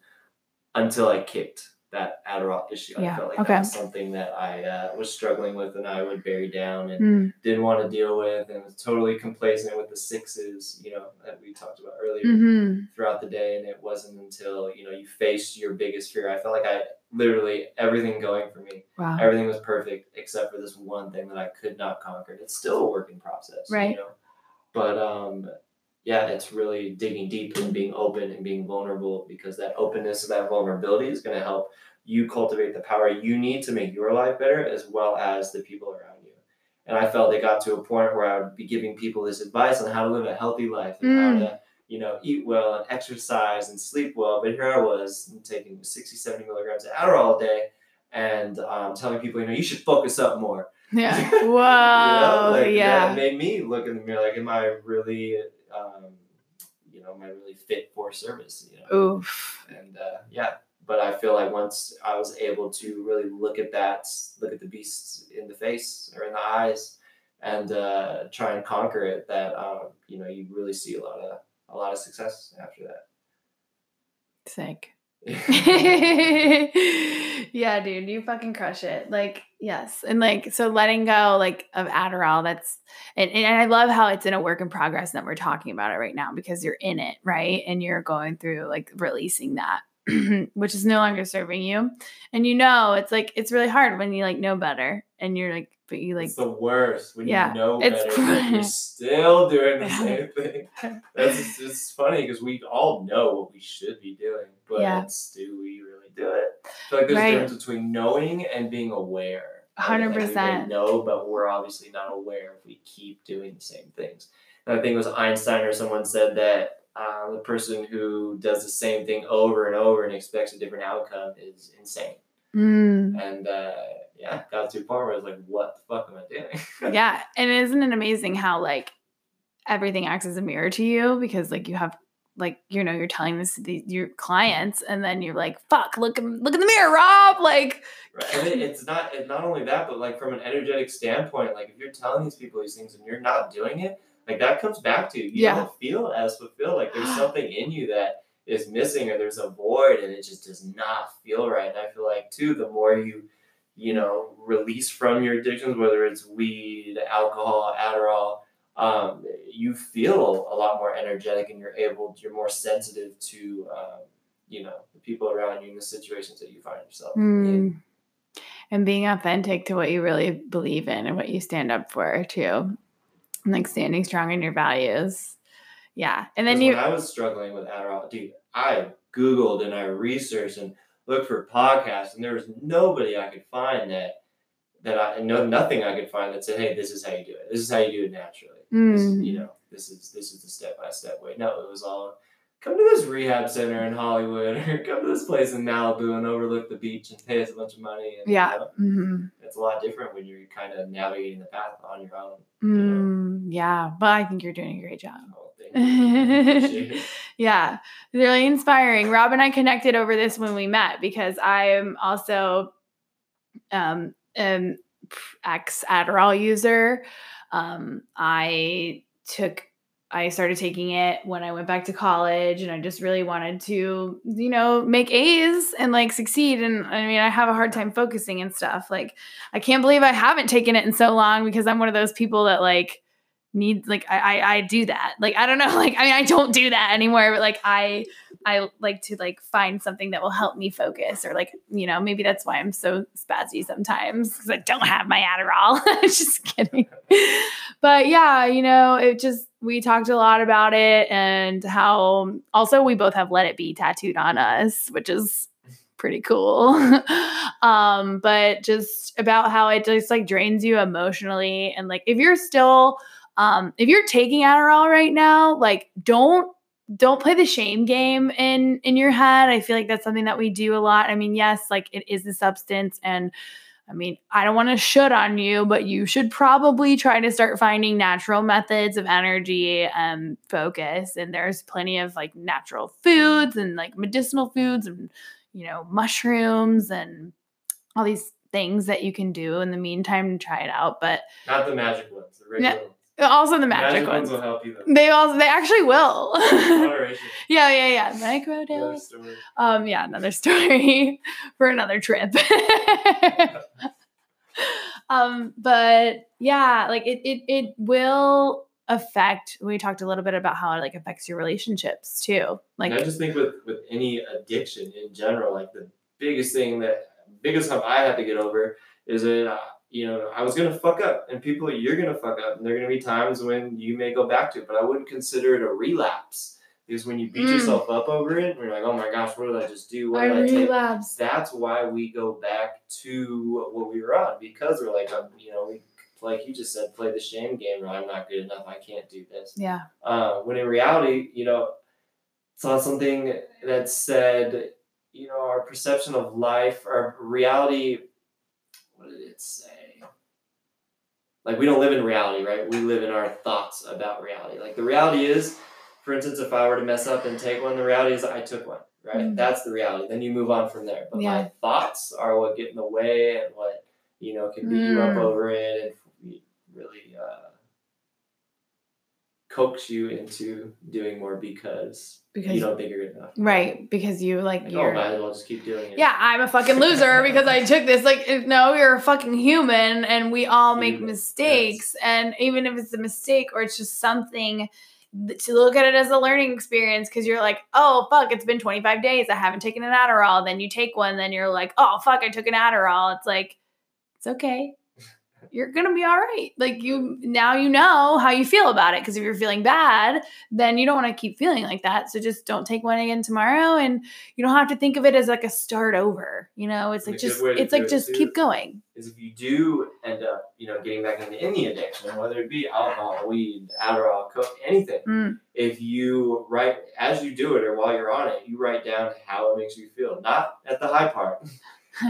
until I kicked that Adderall issue. Yeah, I felt like okay. that was something that I uh, was struggling with and I would bury down and Mm, didn't want to deal with and was totally complacent with the sixes, you know, that we talked about earlier mhm. throughout the day. And it wasn't until, you know, you faced your biggest fear. I felt like I literally everything going for me wow everything was perfect except for this one thing that I could not conquer. It's still a work in process, Right. You know, but um, yeah, it's really digging deep and being open and being vulnerable because that openness and that vulnerability is going to help you cultivate the power you need to make your life better as well as the people around you. And I felt it got to a point where I would be giving people this advice on how to live a healthy life and Mm. how to you know, eat well and exercise and sleep well. But here I was taking 60, 70 milligrams of Adderall a day and um, telling people, you know, you should focus up more. yeah You know, like, yeah That made me look in the mirror like, am I really, um, you know, am I really fit for service? You know? Oof. And uh, yeah, but I feel like once I was able to really look at that, look at the beast in the face or in the eyes, and uh, try and conquer it, that um, you know you really see a lot of a lot of success after that. Sick. yeah, dude, you fucking crush it. Like, yes. And like, so letting go like of Adderall, that's and, and I love how it's in a work in progress that we're talking about it right now because you're in it, right? And you're going through like releasing that, which is no longer serving you. And you know, it's like it's really hard when you like know better and you're like, but you like it's the worst when Yeah, you know it's better, you're still doing the same thing. That's it's funny because we all know what we should be doing, but Yeah. do we really do it? Feel like there's Right. a difference between knowing and being aware. We 100%. know, but we're obviously not aware if we keep doing the same things. And I think it was Einstein or someone said that uh, the person who does the same thing over and over and expects a different outcome is insane. Mm. And uh, yeah, got to a point where I was like, what the fuck am I doing? yeah and isn't it amazing how like everything acts as a mirror to you because like you have like you know you're telling this to the, your clients and then you're like fuck look look in the mirror rob like Right. It, it's not it's not only that, but like from an energetic standpoint, like if you're telling these people these things and you're not doing it, like that comes back to you. You Yeah. don't feel as fulfilled. Like there's something in you that is missing or there's a void and it just does not feel right. And I feel like too, the more you, you know, release from your addictions, whether it's weed, alcohol, Adderall, um, you feel a lot more energetic and you're able, you're more sensitive to, um, you know, the people around you and the situations that you find yourself in. mm. and being authentic to what you really believe in and what you stand up for too and like standing strong in your values yeah and then you I was struggling with Adderall, dude, I Googled and I researched and looked for podcasts, and there was nobody I could find that that I no nothing I could find that said, "Hey, this is how you do it. This is how you do it naturally." This, Mm. you know, this is this is the step by step way. No, it was all come to this rehab center in Hollywood or come to this place in Malibu and overlook the beach and pay us a bunch of money. And, you Yeah. know, hmm it's a lot different when you're kind of navigating the path on your own. Mm, yeah, but I think you're doing a great job. Oh, you. Yeah, really inspiring. Rob and I connected over this when we met because I am also um an ex Adderall user. Um, I took I started taking it when I went back to college and I just really wanted to, you know, make A's and like succeed. And I mean, I have a hard time focusing and stuff. Like, I can't believe I haven't taken it in so long because I'm one of those people that like need like I, I I do that. Like I don't know, like I mean I don't do that anymore, but like I I like to like find something that will help me focus or like, you know, maybe that's why I'm so spazzy sometimes because I don't have my Adderall. just kidding. But yeah, you know, it just we talked a lot about it and how also we both have let it be tattooed on us, which is pretty cool. um, but just about how it just like drains you emotionally and like if you're still um if you're taking Adderall right now, like don't don't play the shame game in in your head. I feel like that's something that we do a lot. I mean, yes, like it is a substance and I mean, I don't want to shut on you, but you should probably try to start finding natural methods of energy and focus. And there's plenty of like natural foods and like medicinal foods and, you know, mushrooms and all these things that you can do in the meantime to try it out. But Not the magic ones, the regular ones. Also the magic, Magic ones. ones will help you though. They also they actually will. Yeah, yeah, yeah. Microdose. Um, yeah, another story for another trip. um, but yeah, like it, it, it will affect. We talked a little bit about how it like affects your relationships too. Like, and I just think with with any addiction in general, like the biggest thing that biggest hump I had to get over is that uh, you know I was gonna fuck up, and people you're gonna fuck up, and there are gonna be times when you may go back to it, but I wouldn't consider it a relapse because when you beat Mm. yourself up over it, you're like, oh my gosh, what did I just do? What I did I take? relapsed. That's why we go back to what we were on because we're like, um, you know, we like you just said, play the shame game. Or I'm not good enough. I can't do this Yeah. uh, when in reality, you know, saw something that said, you know, our perception of life, our reality, what did it say? Like, we don't live in reality, right? We live in our thoughts about reality. Like, the reality is, for instance, if I were to mess up and take one, the reality is I took one, right? Mhm. That's the reality. Then you move on from there. But Yeah. my thoughts are what get in the way and what, you know, can beat you up Mm. over it and really, uh, coax you into doing more because, Because you don't think you're good enough. right, because you like Like, oh, you're oh, might as well just keep doing it. yeah, I'm a fucking loser because I took this. Like, no, you're a fucking human, and we all make Human, mistakes. And even if it's a mistake or it's just something to look at it as a learning experience, because you're like, oh fuck, it's been 25 days, I haven't taken an Adderall. Then you take one, then you're like, oh fuck, I took an Adderall. It's like, it's okay. You're gonna be all right. Like you now, you know how you feel about it. Because if you're feeling bad, then you don't want to keep feeling like that. So just don't take one again tomorrow, and you don't have to think of it as like a start over. You know, it's And like just it's like it, just keep going. is if you do end up, you know, getting back into any addiction, whether it be alcohol, weed, Adderall, coke, anything, Mm. if you write as you do it or while you're on it, you write down how it makes you feel. Not at the high part,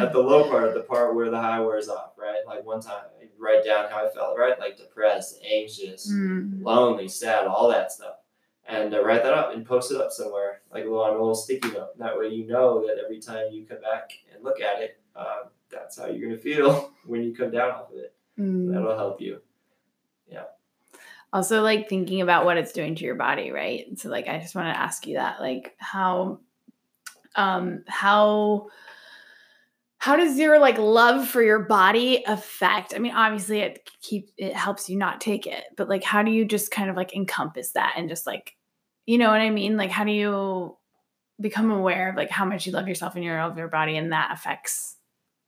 at the low part, at the part where the high wears off, right? Like one time, I write down how I felt, right? Like depressed, anxious, Mm. lonely, sad, all that stuff. And uh, write that up and post it up somewhere, like on a little sticky note. That way, you know that every time you come back and look at it, um, that's how you're gonna feel when you come down off of it. Mm. That'll help you. Yeah. Also, like thinking about what it's doing to your body, right? So, like, I just want to ask you that, like, how, um, how, how does your like love for your body affect? I mean, obviously, it keep it helps you not take it, but like, how do you just kind of like encompass that and just like, you know what I mean? Like, how do you become aware of like how much you love yourself and your love your body, and that affects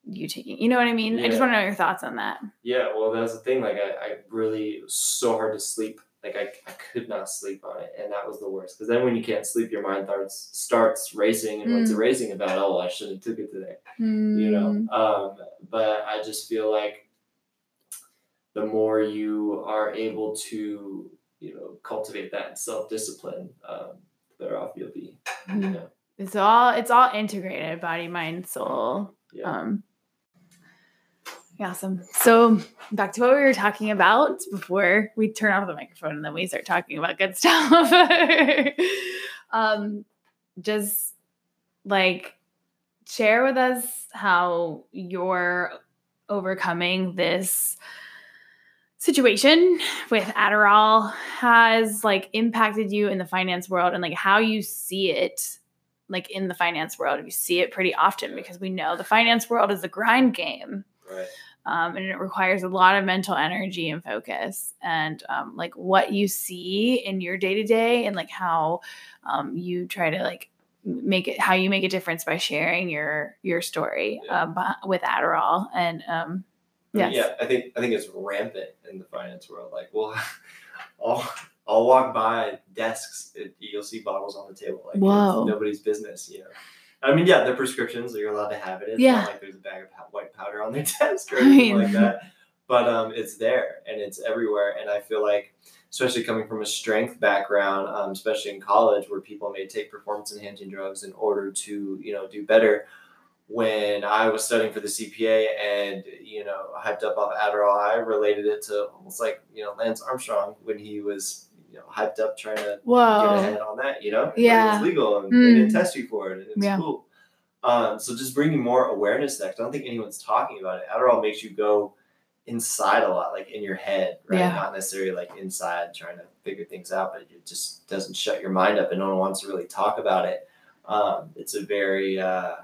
you taking? You know what I mean? I just want to know your thoughts on that. Yeah, well, that's the thing. Like, I, I really it was so hard to sleep like I, I could not sleep on it, and that was the worst. Because then when you can't sleep, your mind starts starts racing, and what's it Mm. racing about? Oh, I should have took it today you Mm. know um, but i just feel like the more you are able to you know cultivate that self-discipline um, the better off you'll be Mm. know, It's all it's all integrated, body, mind, soul. yeah Um, awesome. So back to what we were talking about before we turn off the microphone and then we start talking about good stuff. um, just like share with us how you're overcoming this situation with Adderall has like impacted you in the finance world and like how you see it like in the finance world. You see it pretty often because we know the finance world is a grind game. right Um, and it requires a lot of mental energy and focus. And um, like what you see in your day to day and like how um, you try to like make it how you make a difference by sharing your your story Yeah. um, beh- with Adderall. And um, I mean, yeah i think i think it's rampant in the finance world. Like well i'll i'll walk by desks it, you'll see bottles on the table. Like it's Whoa. nobody's business you know I mean, yeah, they're prescriptions. You're allowed to have it. It's Yeah. not like there's a bag of white powder on their desk or I anything mean- like that. But um, it's there and it's everywhere. And I feel like, especially coming from a strength background, um, especially in college, where people may take performance enhancing drugs in order to, you know, do better. When I was studying for the CPA and you know hyped up off Adderall, I related it to almost like you know Lance Armstrong when he was you know hyped up trying to get ahead on that, you know? Yeah. It's legal and Mm. they didn't test you for it and it's Yeah. cool. Um, so just bringing more awareness to that. I don't think anyone's talking about it. Adderall makes you go inside a lot, like in your head, right? Yeah. Not necessarily like inside trying to figure things out, but it just doesn't shut your mind up and no one wants to really talk about it. Um, it's a very, uh,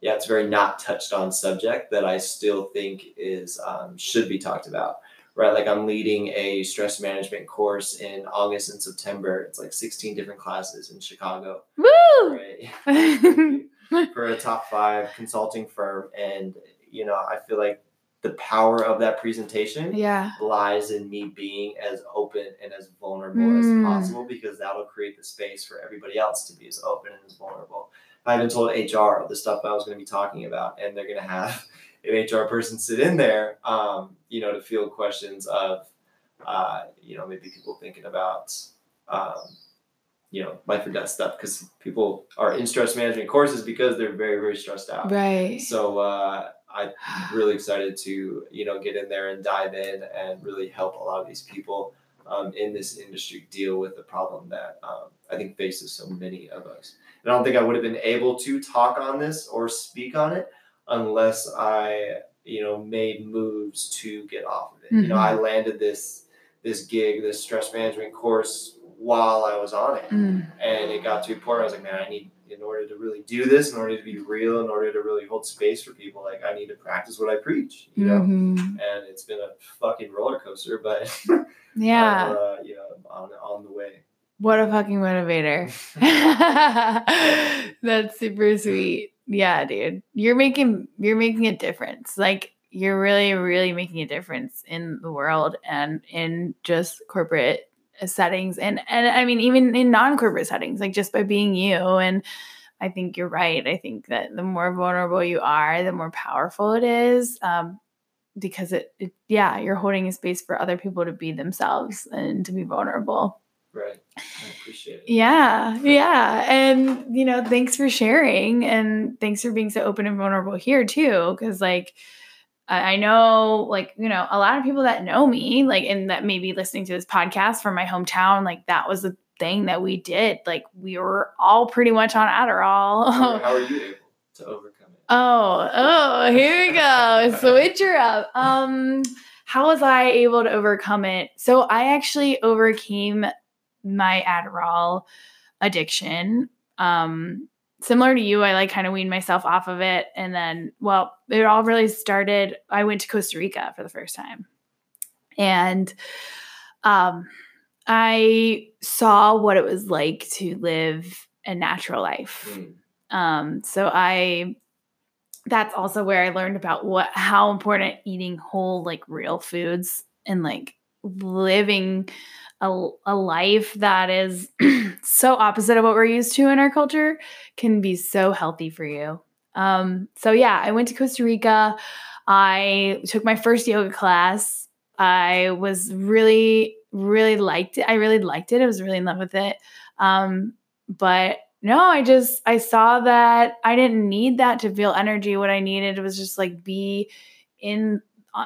yeah, it's a very not touched on subject that I still think is um, should be talked about right? Like I'm leading a stress management course in August and September. It's like 16 different classes in Chicago, Woo! right? For a top five consulting firm. And, you know, I feel like the power of that presentation yeah. lies in me being as open and as vulnerable Mm. as possible because that'll create the space for everybody else to be as open and as vulnerable. I even told HR the stuff I was going to be talking about, and they're going to have an HR person sit in there, um, you know, to field questions of, uh, you know, maybe people thinking about, um, you know, life or death stuff because people are in stress management courses because they're very, very stressed out. Right. So uh, I'm really excited to you know get in there and dive in and really help a lot of these people um, in this industry deal with the problem that um, I think faces so many of us. And I don't think I would have been able to talk on this or speak on it unless I you know made moves to get off of it. You know, I landed this this gig, this stress management course while I was on it Mm. and it got to a point where I was like, man, I need in order to really do this, in order to be real, in order to really hold space for people, like I need to practice what I preach, you know. Mhm. And it's been a fucking roller coaster, but Yeah. I'm, uh, you know, on on the way. What a fucking motivator. That's super sweet. Yeah, dude. You're making you're making a difference. Like you're really really making a difference in the world and in just corporate settings and and I mean even in non-corporate settings like just by being you and I think you're right. I think that the more vulnerable you are, the more powerful it is. Um, because it, it, yeah, you're holding a space for other people to be themselves and to be vulnerable. Right. I appreciate it. Yeah, yeah. And, you know, thanks for sharing and thanks for being so open and vulnerable here too. Cause, like, I I know, like, you know, a lot of people that know me, like, and that maybe listening to this podcast from my hometown, like, that was the thing that we did. Like, we were all pretty much on Adderall. how are you able to overcome it? Oh, oh, here we go. Switcher up. Um, how was I able to overcome it? So I actually overcame my Adderall addiction. Um, similar to you, I like kind of weaned myself off of it. And then, well, it all really started. I went to Costa Rica for the first time. And um I saw what it was like to live a natural life. Mm, Um, so I that's also where I learned about what how important eating whole like real foods and like living a, a life that is so opposite of what we're used to in our culture can be so healthy for you. Um, so yeah, I went to Costa Rica. I took my first yoga class. I was really, really liked it. I really liked it. I was really in love with it. Um, but no, I just I saw that I didn't need that to feel energy. What I needed was just like be in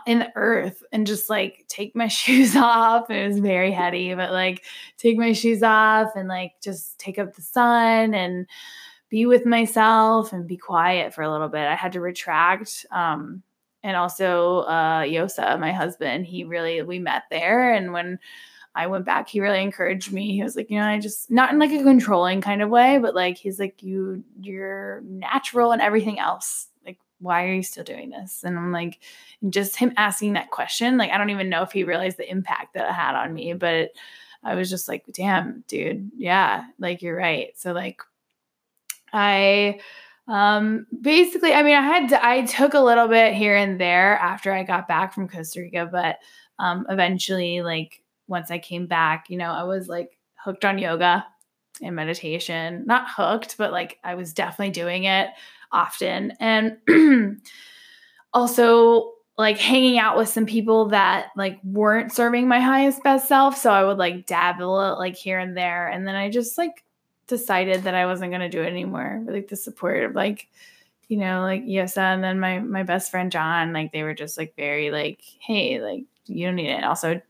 in the earth and just like take my shoes off. It was very heady, but like take my shoes off and like just take up the sun and be with myself and be quiet for a little bit. I had to retract. Um, and also uh, Yosa, my husband, he really we met there, and when I went back, he really encouraged me. He was like, you know, I just not in like a controlling kind of way, but like he's like, you you're natural and everything else why are you still doing this? And I'm like, just him asking that question, like, I don't even know if he realized the impact that it had on me, but I was just like, damn, dude, yeah, like you're right. So, like, I um basically i mean i had to, i took a little bit here and there after i got back from costa rica but um eventually like once i came back you know i was like hooked on yoga and meditation not hooked but like i was definitely doing it often. And also like hanging out with some people that like weren't serving my highest best self. So I would like dabble like here and there. And then I just like decided that I wasn't gonna do it anymore. With, like the support of like, you know, like Yosa and then my my best friend John, like they were just like very like, hey, like you don't need it. also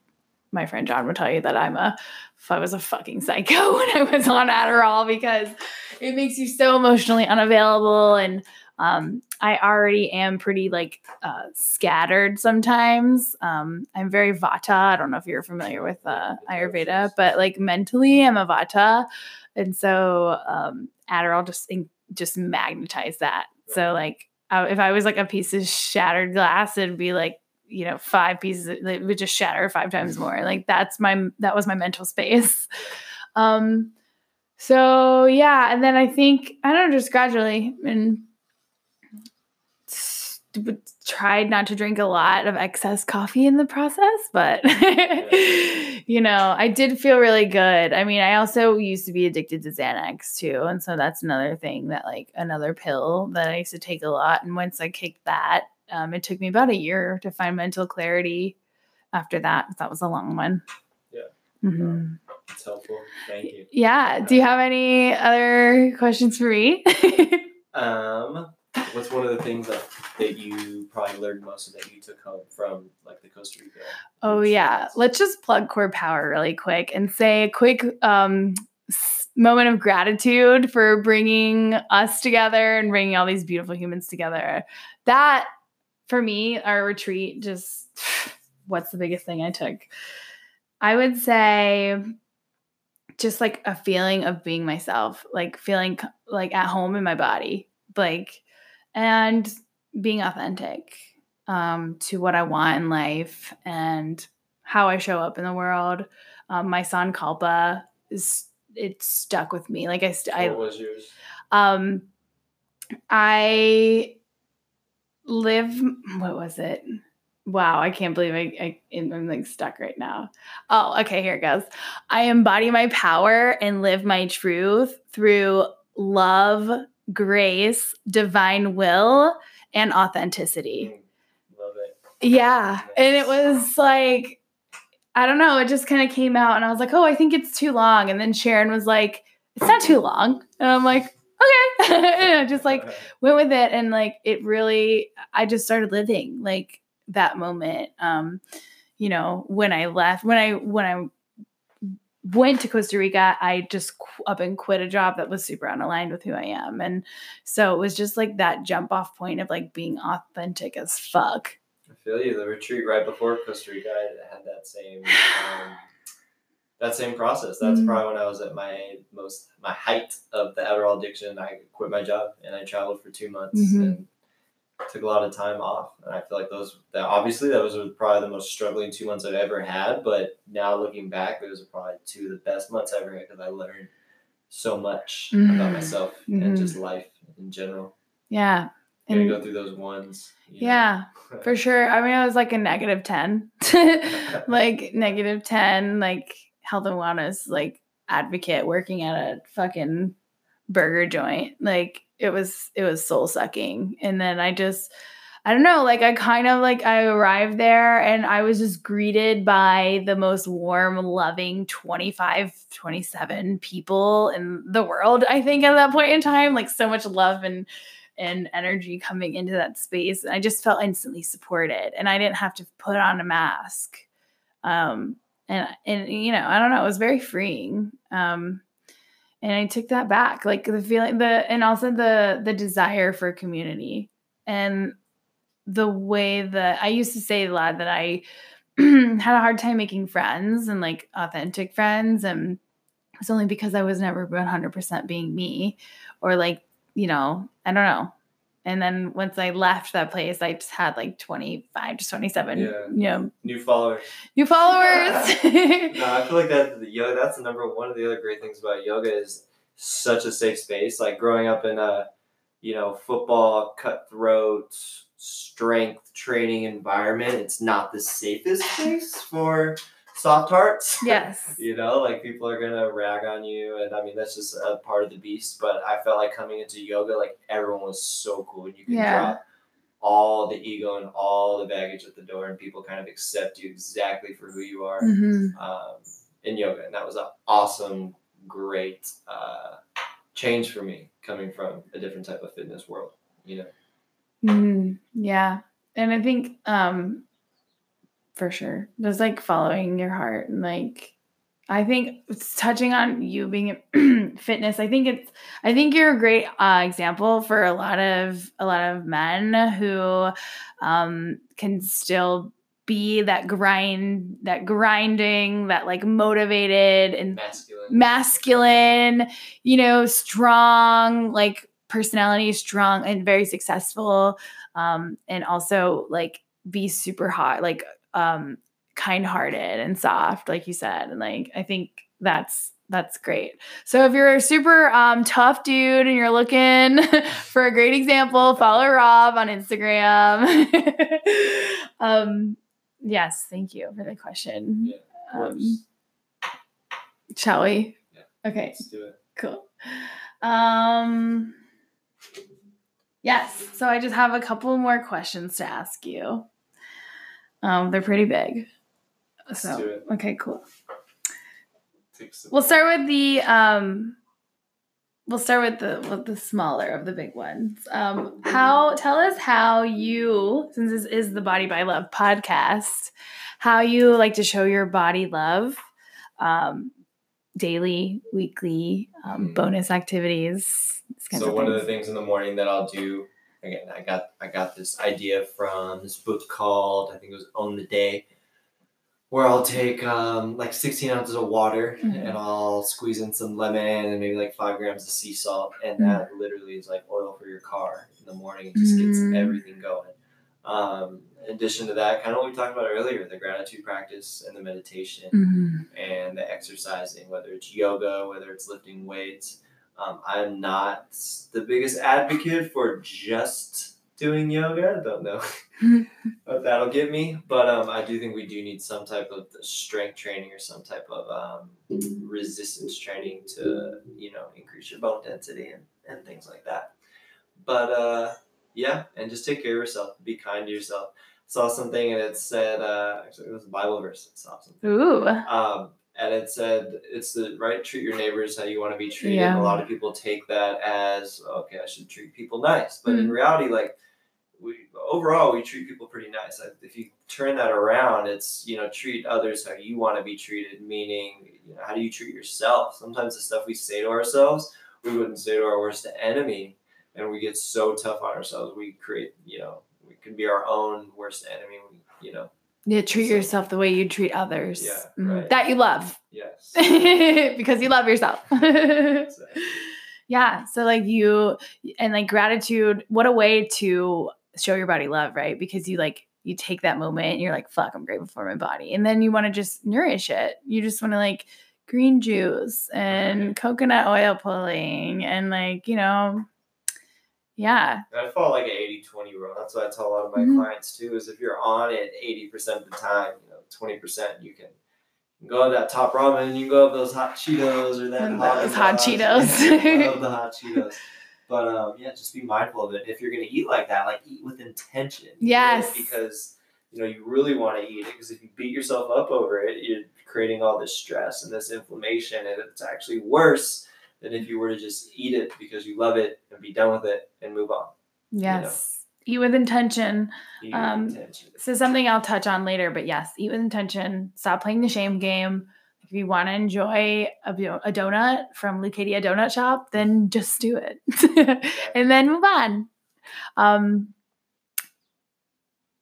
my friend John would tell you that I'm a I was a fucking psycho when I was on Adderall because it makes you so emotionally unavailable and um, I already am pretty like uh, scattered sometimes. Um, I'm very Vata. I don't know if you're familiar with uh, Ayurveda, but like mentally, I'm a Vata, and so um, Adderall just just magnetized that. So like, uh, if I was like a piece of shattered glass, it'd be like you know five pieces it would just shatter five times mm-hmm. more. Like that's my that was my mental space. Um so yeah and then i think i don't know just gradually and tried not to drink a lot of excess coffee in the process but you know i did feel really good. I mean i also used to be addicted to xanax too and so that's another thing that like another pill that i used to take a lot and once i kicked that um, it took me about a year to find mental clarity after that. That was a long one. Yeah. Mm-hmm. It's helpful. Thank you. Yeah. Do you have any other questions for me? um, what's one of the things that, that you probably learned most of that you took home from like the Costa Rica? Oh yeah. Let's just plug CorePower really quick and say a quick um, moment of gratitude for bringing us together and bringing all these beautiful humans together. That for me, our retreat just what's the biggest thing I took? I would say just like a feeling of being myself, like feeling like at home in my body, like and being authentic um, to what I want in life and how I show up in the world. Um, my sankalpa is it stuck with me. Like I, st- what I, was yours? Um, I live what was it? Wow i can't believe I, I i'm like stuck right now. Oh okay here it goes. I embody my power and live my truth through love grace divine will and authenticity. Love it. Yeah and it was like i don't know it just kind of came out and i was like oh i think it's too long. And then sharon was like it's not too long. And i'm like okay. just like went with it. And like it really, I just started living like that moment. Um, you know, when I left, when I, when I, went to Costa Rica, I just up and quit a job that was super unaligned with who I am. And so it was just like that jump off point of like being authentic as fuck. I feel you. The retreat right before Costa Rica had that same um, that same process. That's mm-hmm. probably when I was at my most my height of the Adderall addiction. I quit my job and I traveled for two months mm-hmm. and took a lot of time off. And I feel like those that obviously that was probably the most struggling two months I've ever had. But now looking back, those are probably two of the best months I ever had because I learned so much mm-hmm. about myself and just mm-hmm. life in general. Yeah. And go through those ones. yeah, for sure. I mean, I was like a negative 10, like negative 10, like health and wellness, like advocate working at a fucking burger joint. Like it was, it was soul sucking. And then I just, I don't know, like I kind of like I arrived there and I was just greeted by the most warm, loving 25, 27 people in the world, I think at that point in time, like so much love and and energy coming into that space. And I just felt instantly supported and I didn't have to put on a mask. Um and and you know, I don't know, it was very freeing. Um and I took that back, like the feeling the and also the the desire for community. And the way that I used to say a lot that I had a hard time making friends and like authentic friends. And it's only because I was never 100% being me or like, you know, I don't know. And then once I left that place, I just had like 25 to 27, Yeah. you know, New followers. new followers. No, I feel like that the yoga. That's the number one of the other great things about yoga is such a safe space. Like growing up in a, you know, football cutthroat strength training environment, it's not the safest place for soft hearts. yes. You know, like people are gonna rag on you, and I mean that's just a part of the beast. But I felt like coming into yoga, like everyone was so cool, and you can Yeah. drop all the ego and all the baggage at the door, and people kind of accept you exactly for who you are Mhm. um, in yoga, and that was an awesome, great uh, change for me coming from a different type of fitness world. You know, Mhm. Yeah. And I think um for sure. Just like following your heart and like I think it's touching on you being in fitness. I think it's I think you're a great uh, example for a lot of a lot of men who um can still be that grind that grinding that like motivated and masculine. masculine, you know, strong, like personality, strong and very successful. Um, and also like be super hot, like um kind hearted and soft, like you said. And like I think that's that's great. So if you're a super um, tough dude and you're looking for a great example, follow Rob on Instagram. um, yes, thank you for the question. Yeah, Um, shall we? Yeah. Okay, Let's do it. cool. Um Yes, so I just have a couple more questions to ask you. Um they're pretty big. Let's So, do it. okay, cool. We'll start with the um we'll start with the with the smaller of the big ones. Um how tell us how you since this is the Body by Love podcast, how you like to show your body love um daily, weekly, um, Mhm. bonus activities. So one of the things in the morning that I'll do again, I got I got this idea from this book called I think it was Own the Day, where I'll take um, like 16 ounces of water Mhm. and I'll squeeze in some lemon and maybe like five grams of sea salt, and Mm. that literally is like oil for your car in the morning. It just gets Mm. everything going. Um, in addition to that, kind of what we talked about earlier, the gratitude practice and the meditation Mhm. and the exercising, whether it's yoga, whether it's lifting weights. Um, I'm not the biggest advocate for just doing yoga. I don't know what that'll get me, but um, I do think we do need some type of strength training or some type of um, resistance training to, you know, increase your bone density and, and things like that. But uh, yeah, and just take care of yourself. Be kind to yourself. Saw something and it said, uh, actually, it was a Bible verse. I saw something. Ooh. Um, and it said it's the right treat your neighbors how you want to be treated. Yeah. A lot of people take that as okay, I should treat people nice, but Mm-hmm. in reality, like we overall we treat people pretty nice. Like, if you turn that around, it's you know treat others how you want to be treated. Meaning, you know, how do you treat yourself? Sometimes the stuff we say to ourselves, we wouldn't say to our worst enemy, and we get so tough on ourselves. We create, you know, we can be our own worst enemy. We, you know, Yeah, treat yourself the way you treat others. Yeah, Mhm. right. That you love. yes. because you love yourself. Exactly. yeah. So like you and like gratitude, what a way to show your body love, right? Because you like you take that moment and you're like, fuck, I'm grateful for my body. And then you want to just nourish it. You just want to like green juice and coconut oil pulling and like, you know, Yeah. And I follow like an 80 20 rule. That's what I tell a lot of my Mhm. clients too is if you're on it 80% of the time, you know, 20% you can go have that top ramen and you can go have those hot Cheetos or that And hot those hot Cheetos. I love the hot Cheetos. But um, yeah, just be mindful of it. If you're gonna eat like that, like eat with intention. Yes. Because you know you really want to eat it. Because if you beat yourself up over it, you're creating all this stress and this inflammation, and it's actually worse than if you were to just eat it because you love it and be done with it and move on. Yes. Eat with intention. Eat with Um, intention. So something I'll touch on later, but yes, eat with intention. Stop playing the shame game. If you want to enjoy a, a donut from Leucadia Donut Shop, then just do it, and then move on. Um,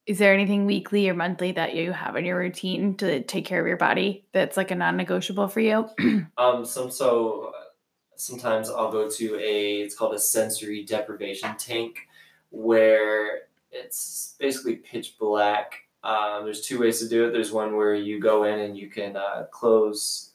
is there anything weekly or monthly that you have in your routine to take care of your body that's like a non-negotiable for you? Um, some so sometimes I'll go to a it's called a sensory deprivation tank where it's basically pitch black. Um, there's two ways to do it. There's one where you go in and you can uh, close.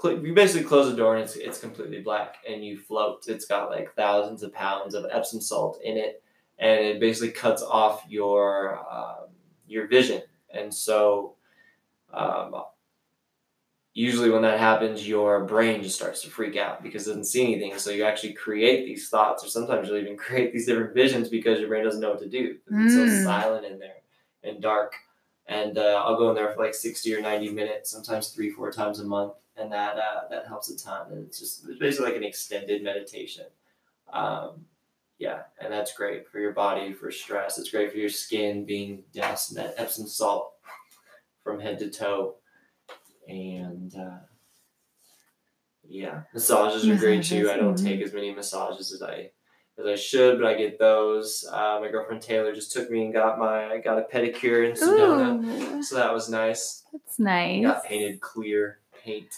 Cl- you basically close the door and it's it's completely black and you float. It's got like thousands of pounds of Epsom salt in it, and it basically cuts off your um, your vision. And so, um, usually when that happens, your brain just starts to freak out because it doesn't see anything. So you actually create these thoughts, or sometimes you'll even create these different visions because your brain doesn't know what to do. It's so Mm. silent in there and dark. And uh, I'll go in there for like sixty or ninety minutes, sometimes three, four times a month, and that uh, that helps a ton. And it's just it's basically like an extended meditation. Um, yeah, and that's great for your body, for stress. It's great for your skin, being doused in that Epsom salt from head to toe and uh, yeah, massages are great too. I don't Massages, take as many massages as I as I should, but I get those. Uh, my girlfriend Taylor just took me and got my I got a pedicure in Sedona, Ooh, so that was nice. that's nice. Got painted clear paint,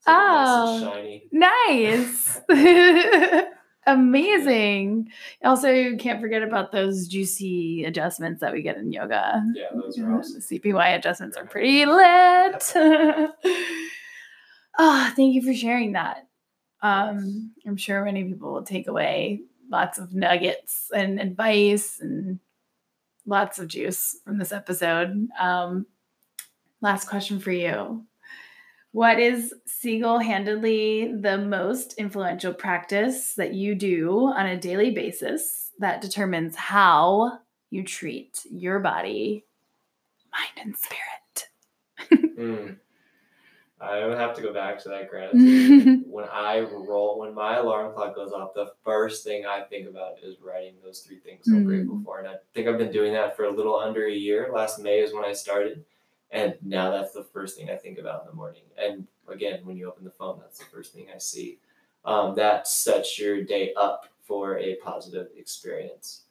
so nice Oh. shiny. Nice. Amazing. Also, you can't forget about those juicy adjustments that we get in yoga. Yeah, those are awesome. The CPY adjustments are pretty lit. Ah, thank you for sharing that. Um, I'm sure many people will take away lots of nuggets and advice and lots of juice from this episode. Um, last question for you. What is single handedly the most influential practice that you do on a daily basis that determines how you treat your body, mind, and spirit? Mm. I would have to go back to that gratitude. when I roll, when my alarm clock goes off, the first thing I think about is writing those three things I'm Mm. grateful for. And I think I've been doing that for a little under a year. Last May is when I started. And now that's the first thing I think about in the morning. And again, when you open the phone, that's the first thing I see. Um, that sets your day up for a positive experience.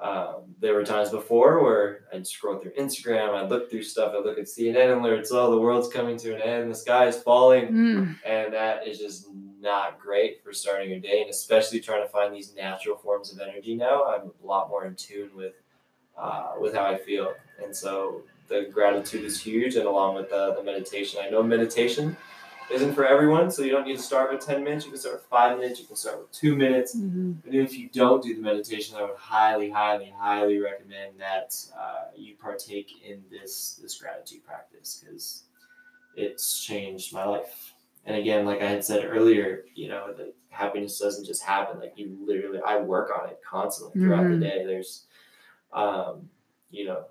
Um, there were times before where I'd scroll through Instagram, I'd look through stuff, I'd look at CNN and alerts, oh, the world's coming to an end, the sky is falling Mm, and that is just not great for starting your day and especially trying to find these natural forms of energy now i'm a lot more in tune with uh, with how i feel and so the gratitude is huge and along with the, the meditation i know meditation isn't for everyone so you don't need to start with 10 minutes you can start with 5 minutes you can start with 2 minutes mhm. but if you don't do the meditation, I would highly, highly, highly recommend that uh, you partake in this this gratitude practice because it's changed my life. And again, like I had said earlier, you know, happiness doesn't just happen. Like you literally, I work on it constantly throughout Mhm. the day. There's, um, you know,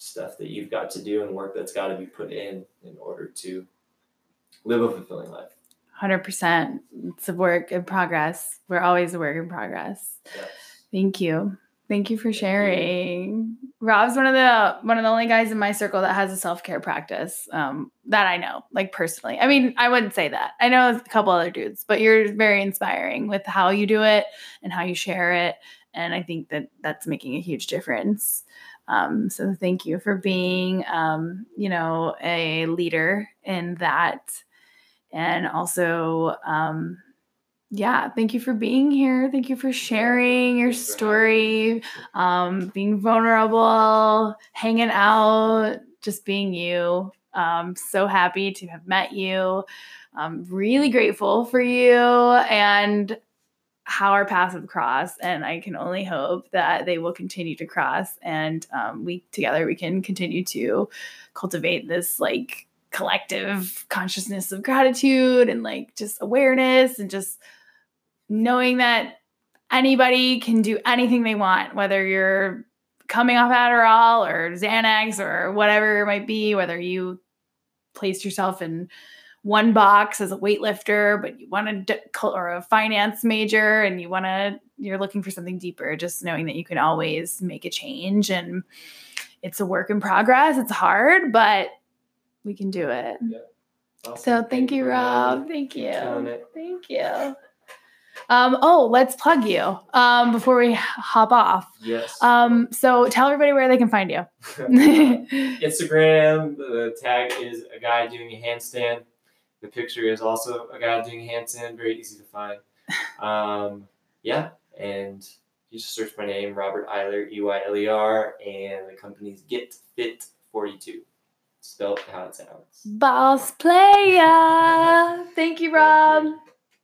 stuff that you've got to do and work that's got to be put in in order to live a fulfilling life. 100%. It's a work in progress. We're always a work in progress. Yeah. Thank you. Thank you for sharing. Rob's one of the one of the only guys in my circle that has a self-care practice um, that I know, like personally. I mean, I wouldn't say that. I know a couple other dudes, but you're very inspiring with how you do it and how you share it. And I think that that's making a huge difference. Um, so thank you for being, um, you know, a leader in that. And also um yeah thank you for being here. Thank you for sharing your Thanks for having me. story um being vulnerable hanging out just being you. Um so happy to have met you. I'm really grateful for you. And how our paths have crossed, and I can only hope that they will continue to cross, and um, we together we can continue to cultivate this like collective consciousness of gratitude and like just awareness and just knowing that anybody can do anything they want, whether you're coming off Adderall or Xanax or whatever it might be, whether you placed yourself in one box as a weightlifter, but you want to, or a finance major and you want to, you're looking for something deeper, just knowing that you can always make a change. And it's a work in progress. It's hard, but we can do it. Yeah. Awesome. So thank you, Rob. Thank you. Thank you. Um, oh, let's plug you um, before we hop off. Yes. Um, so tell everybody where they can find you. Instagram, the tag is a guy doing a handstand. The picture is also a guy doing a handstand, very easy to find. Um, yeah, and you just search my name, Robert Eyler, E Y L E R, and the company's Get Fit 42. Spelled how it sounds. Boss player. Thank you, Thank Rob. you.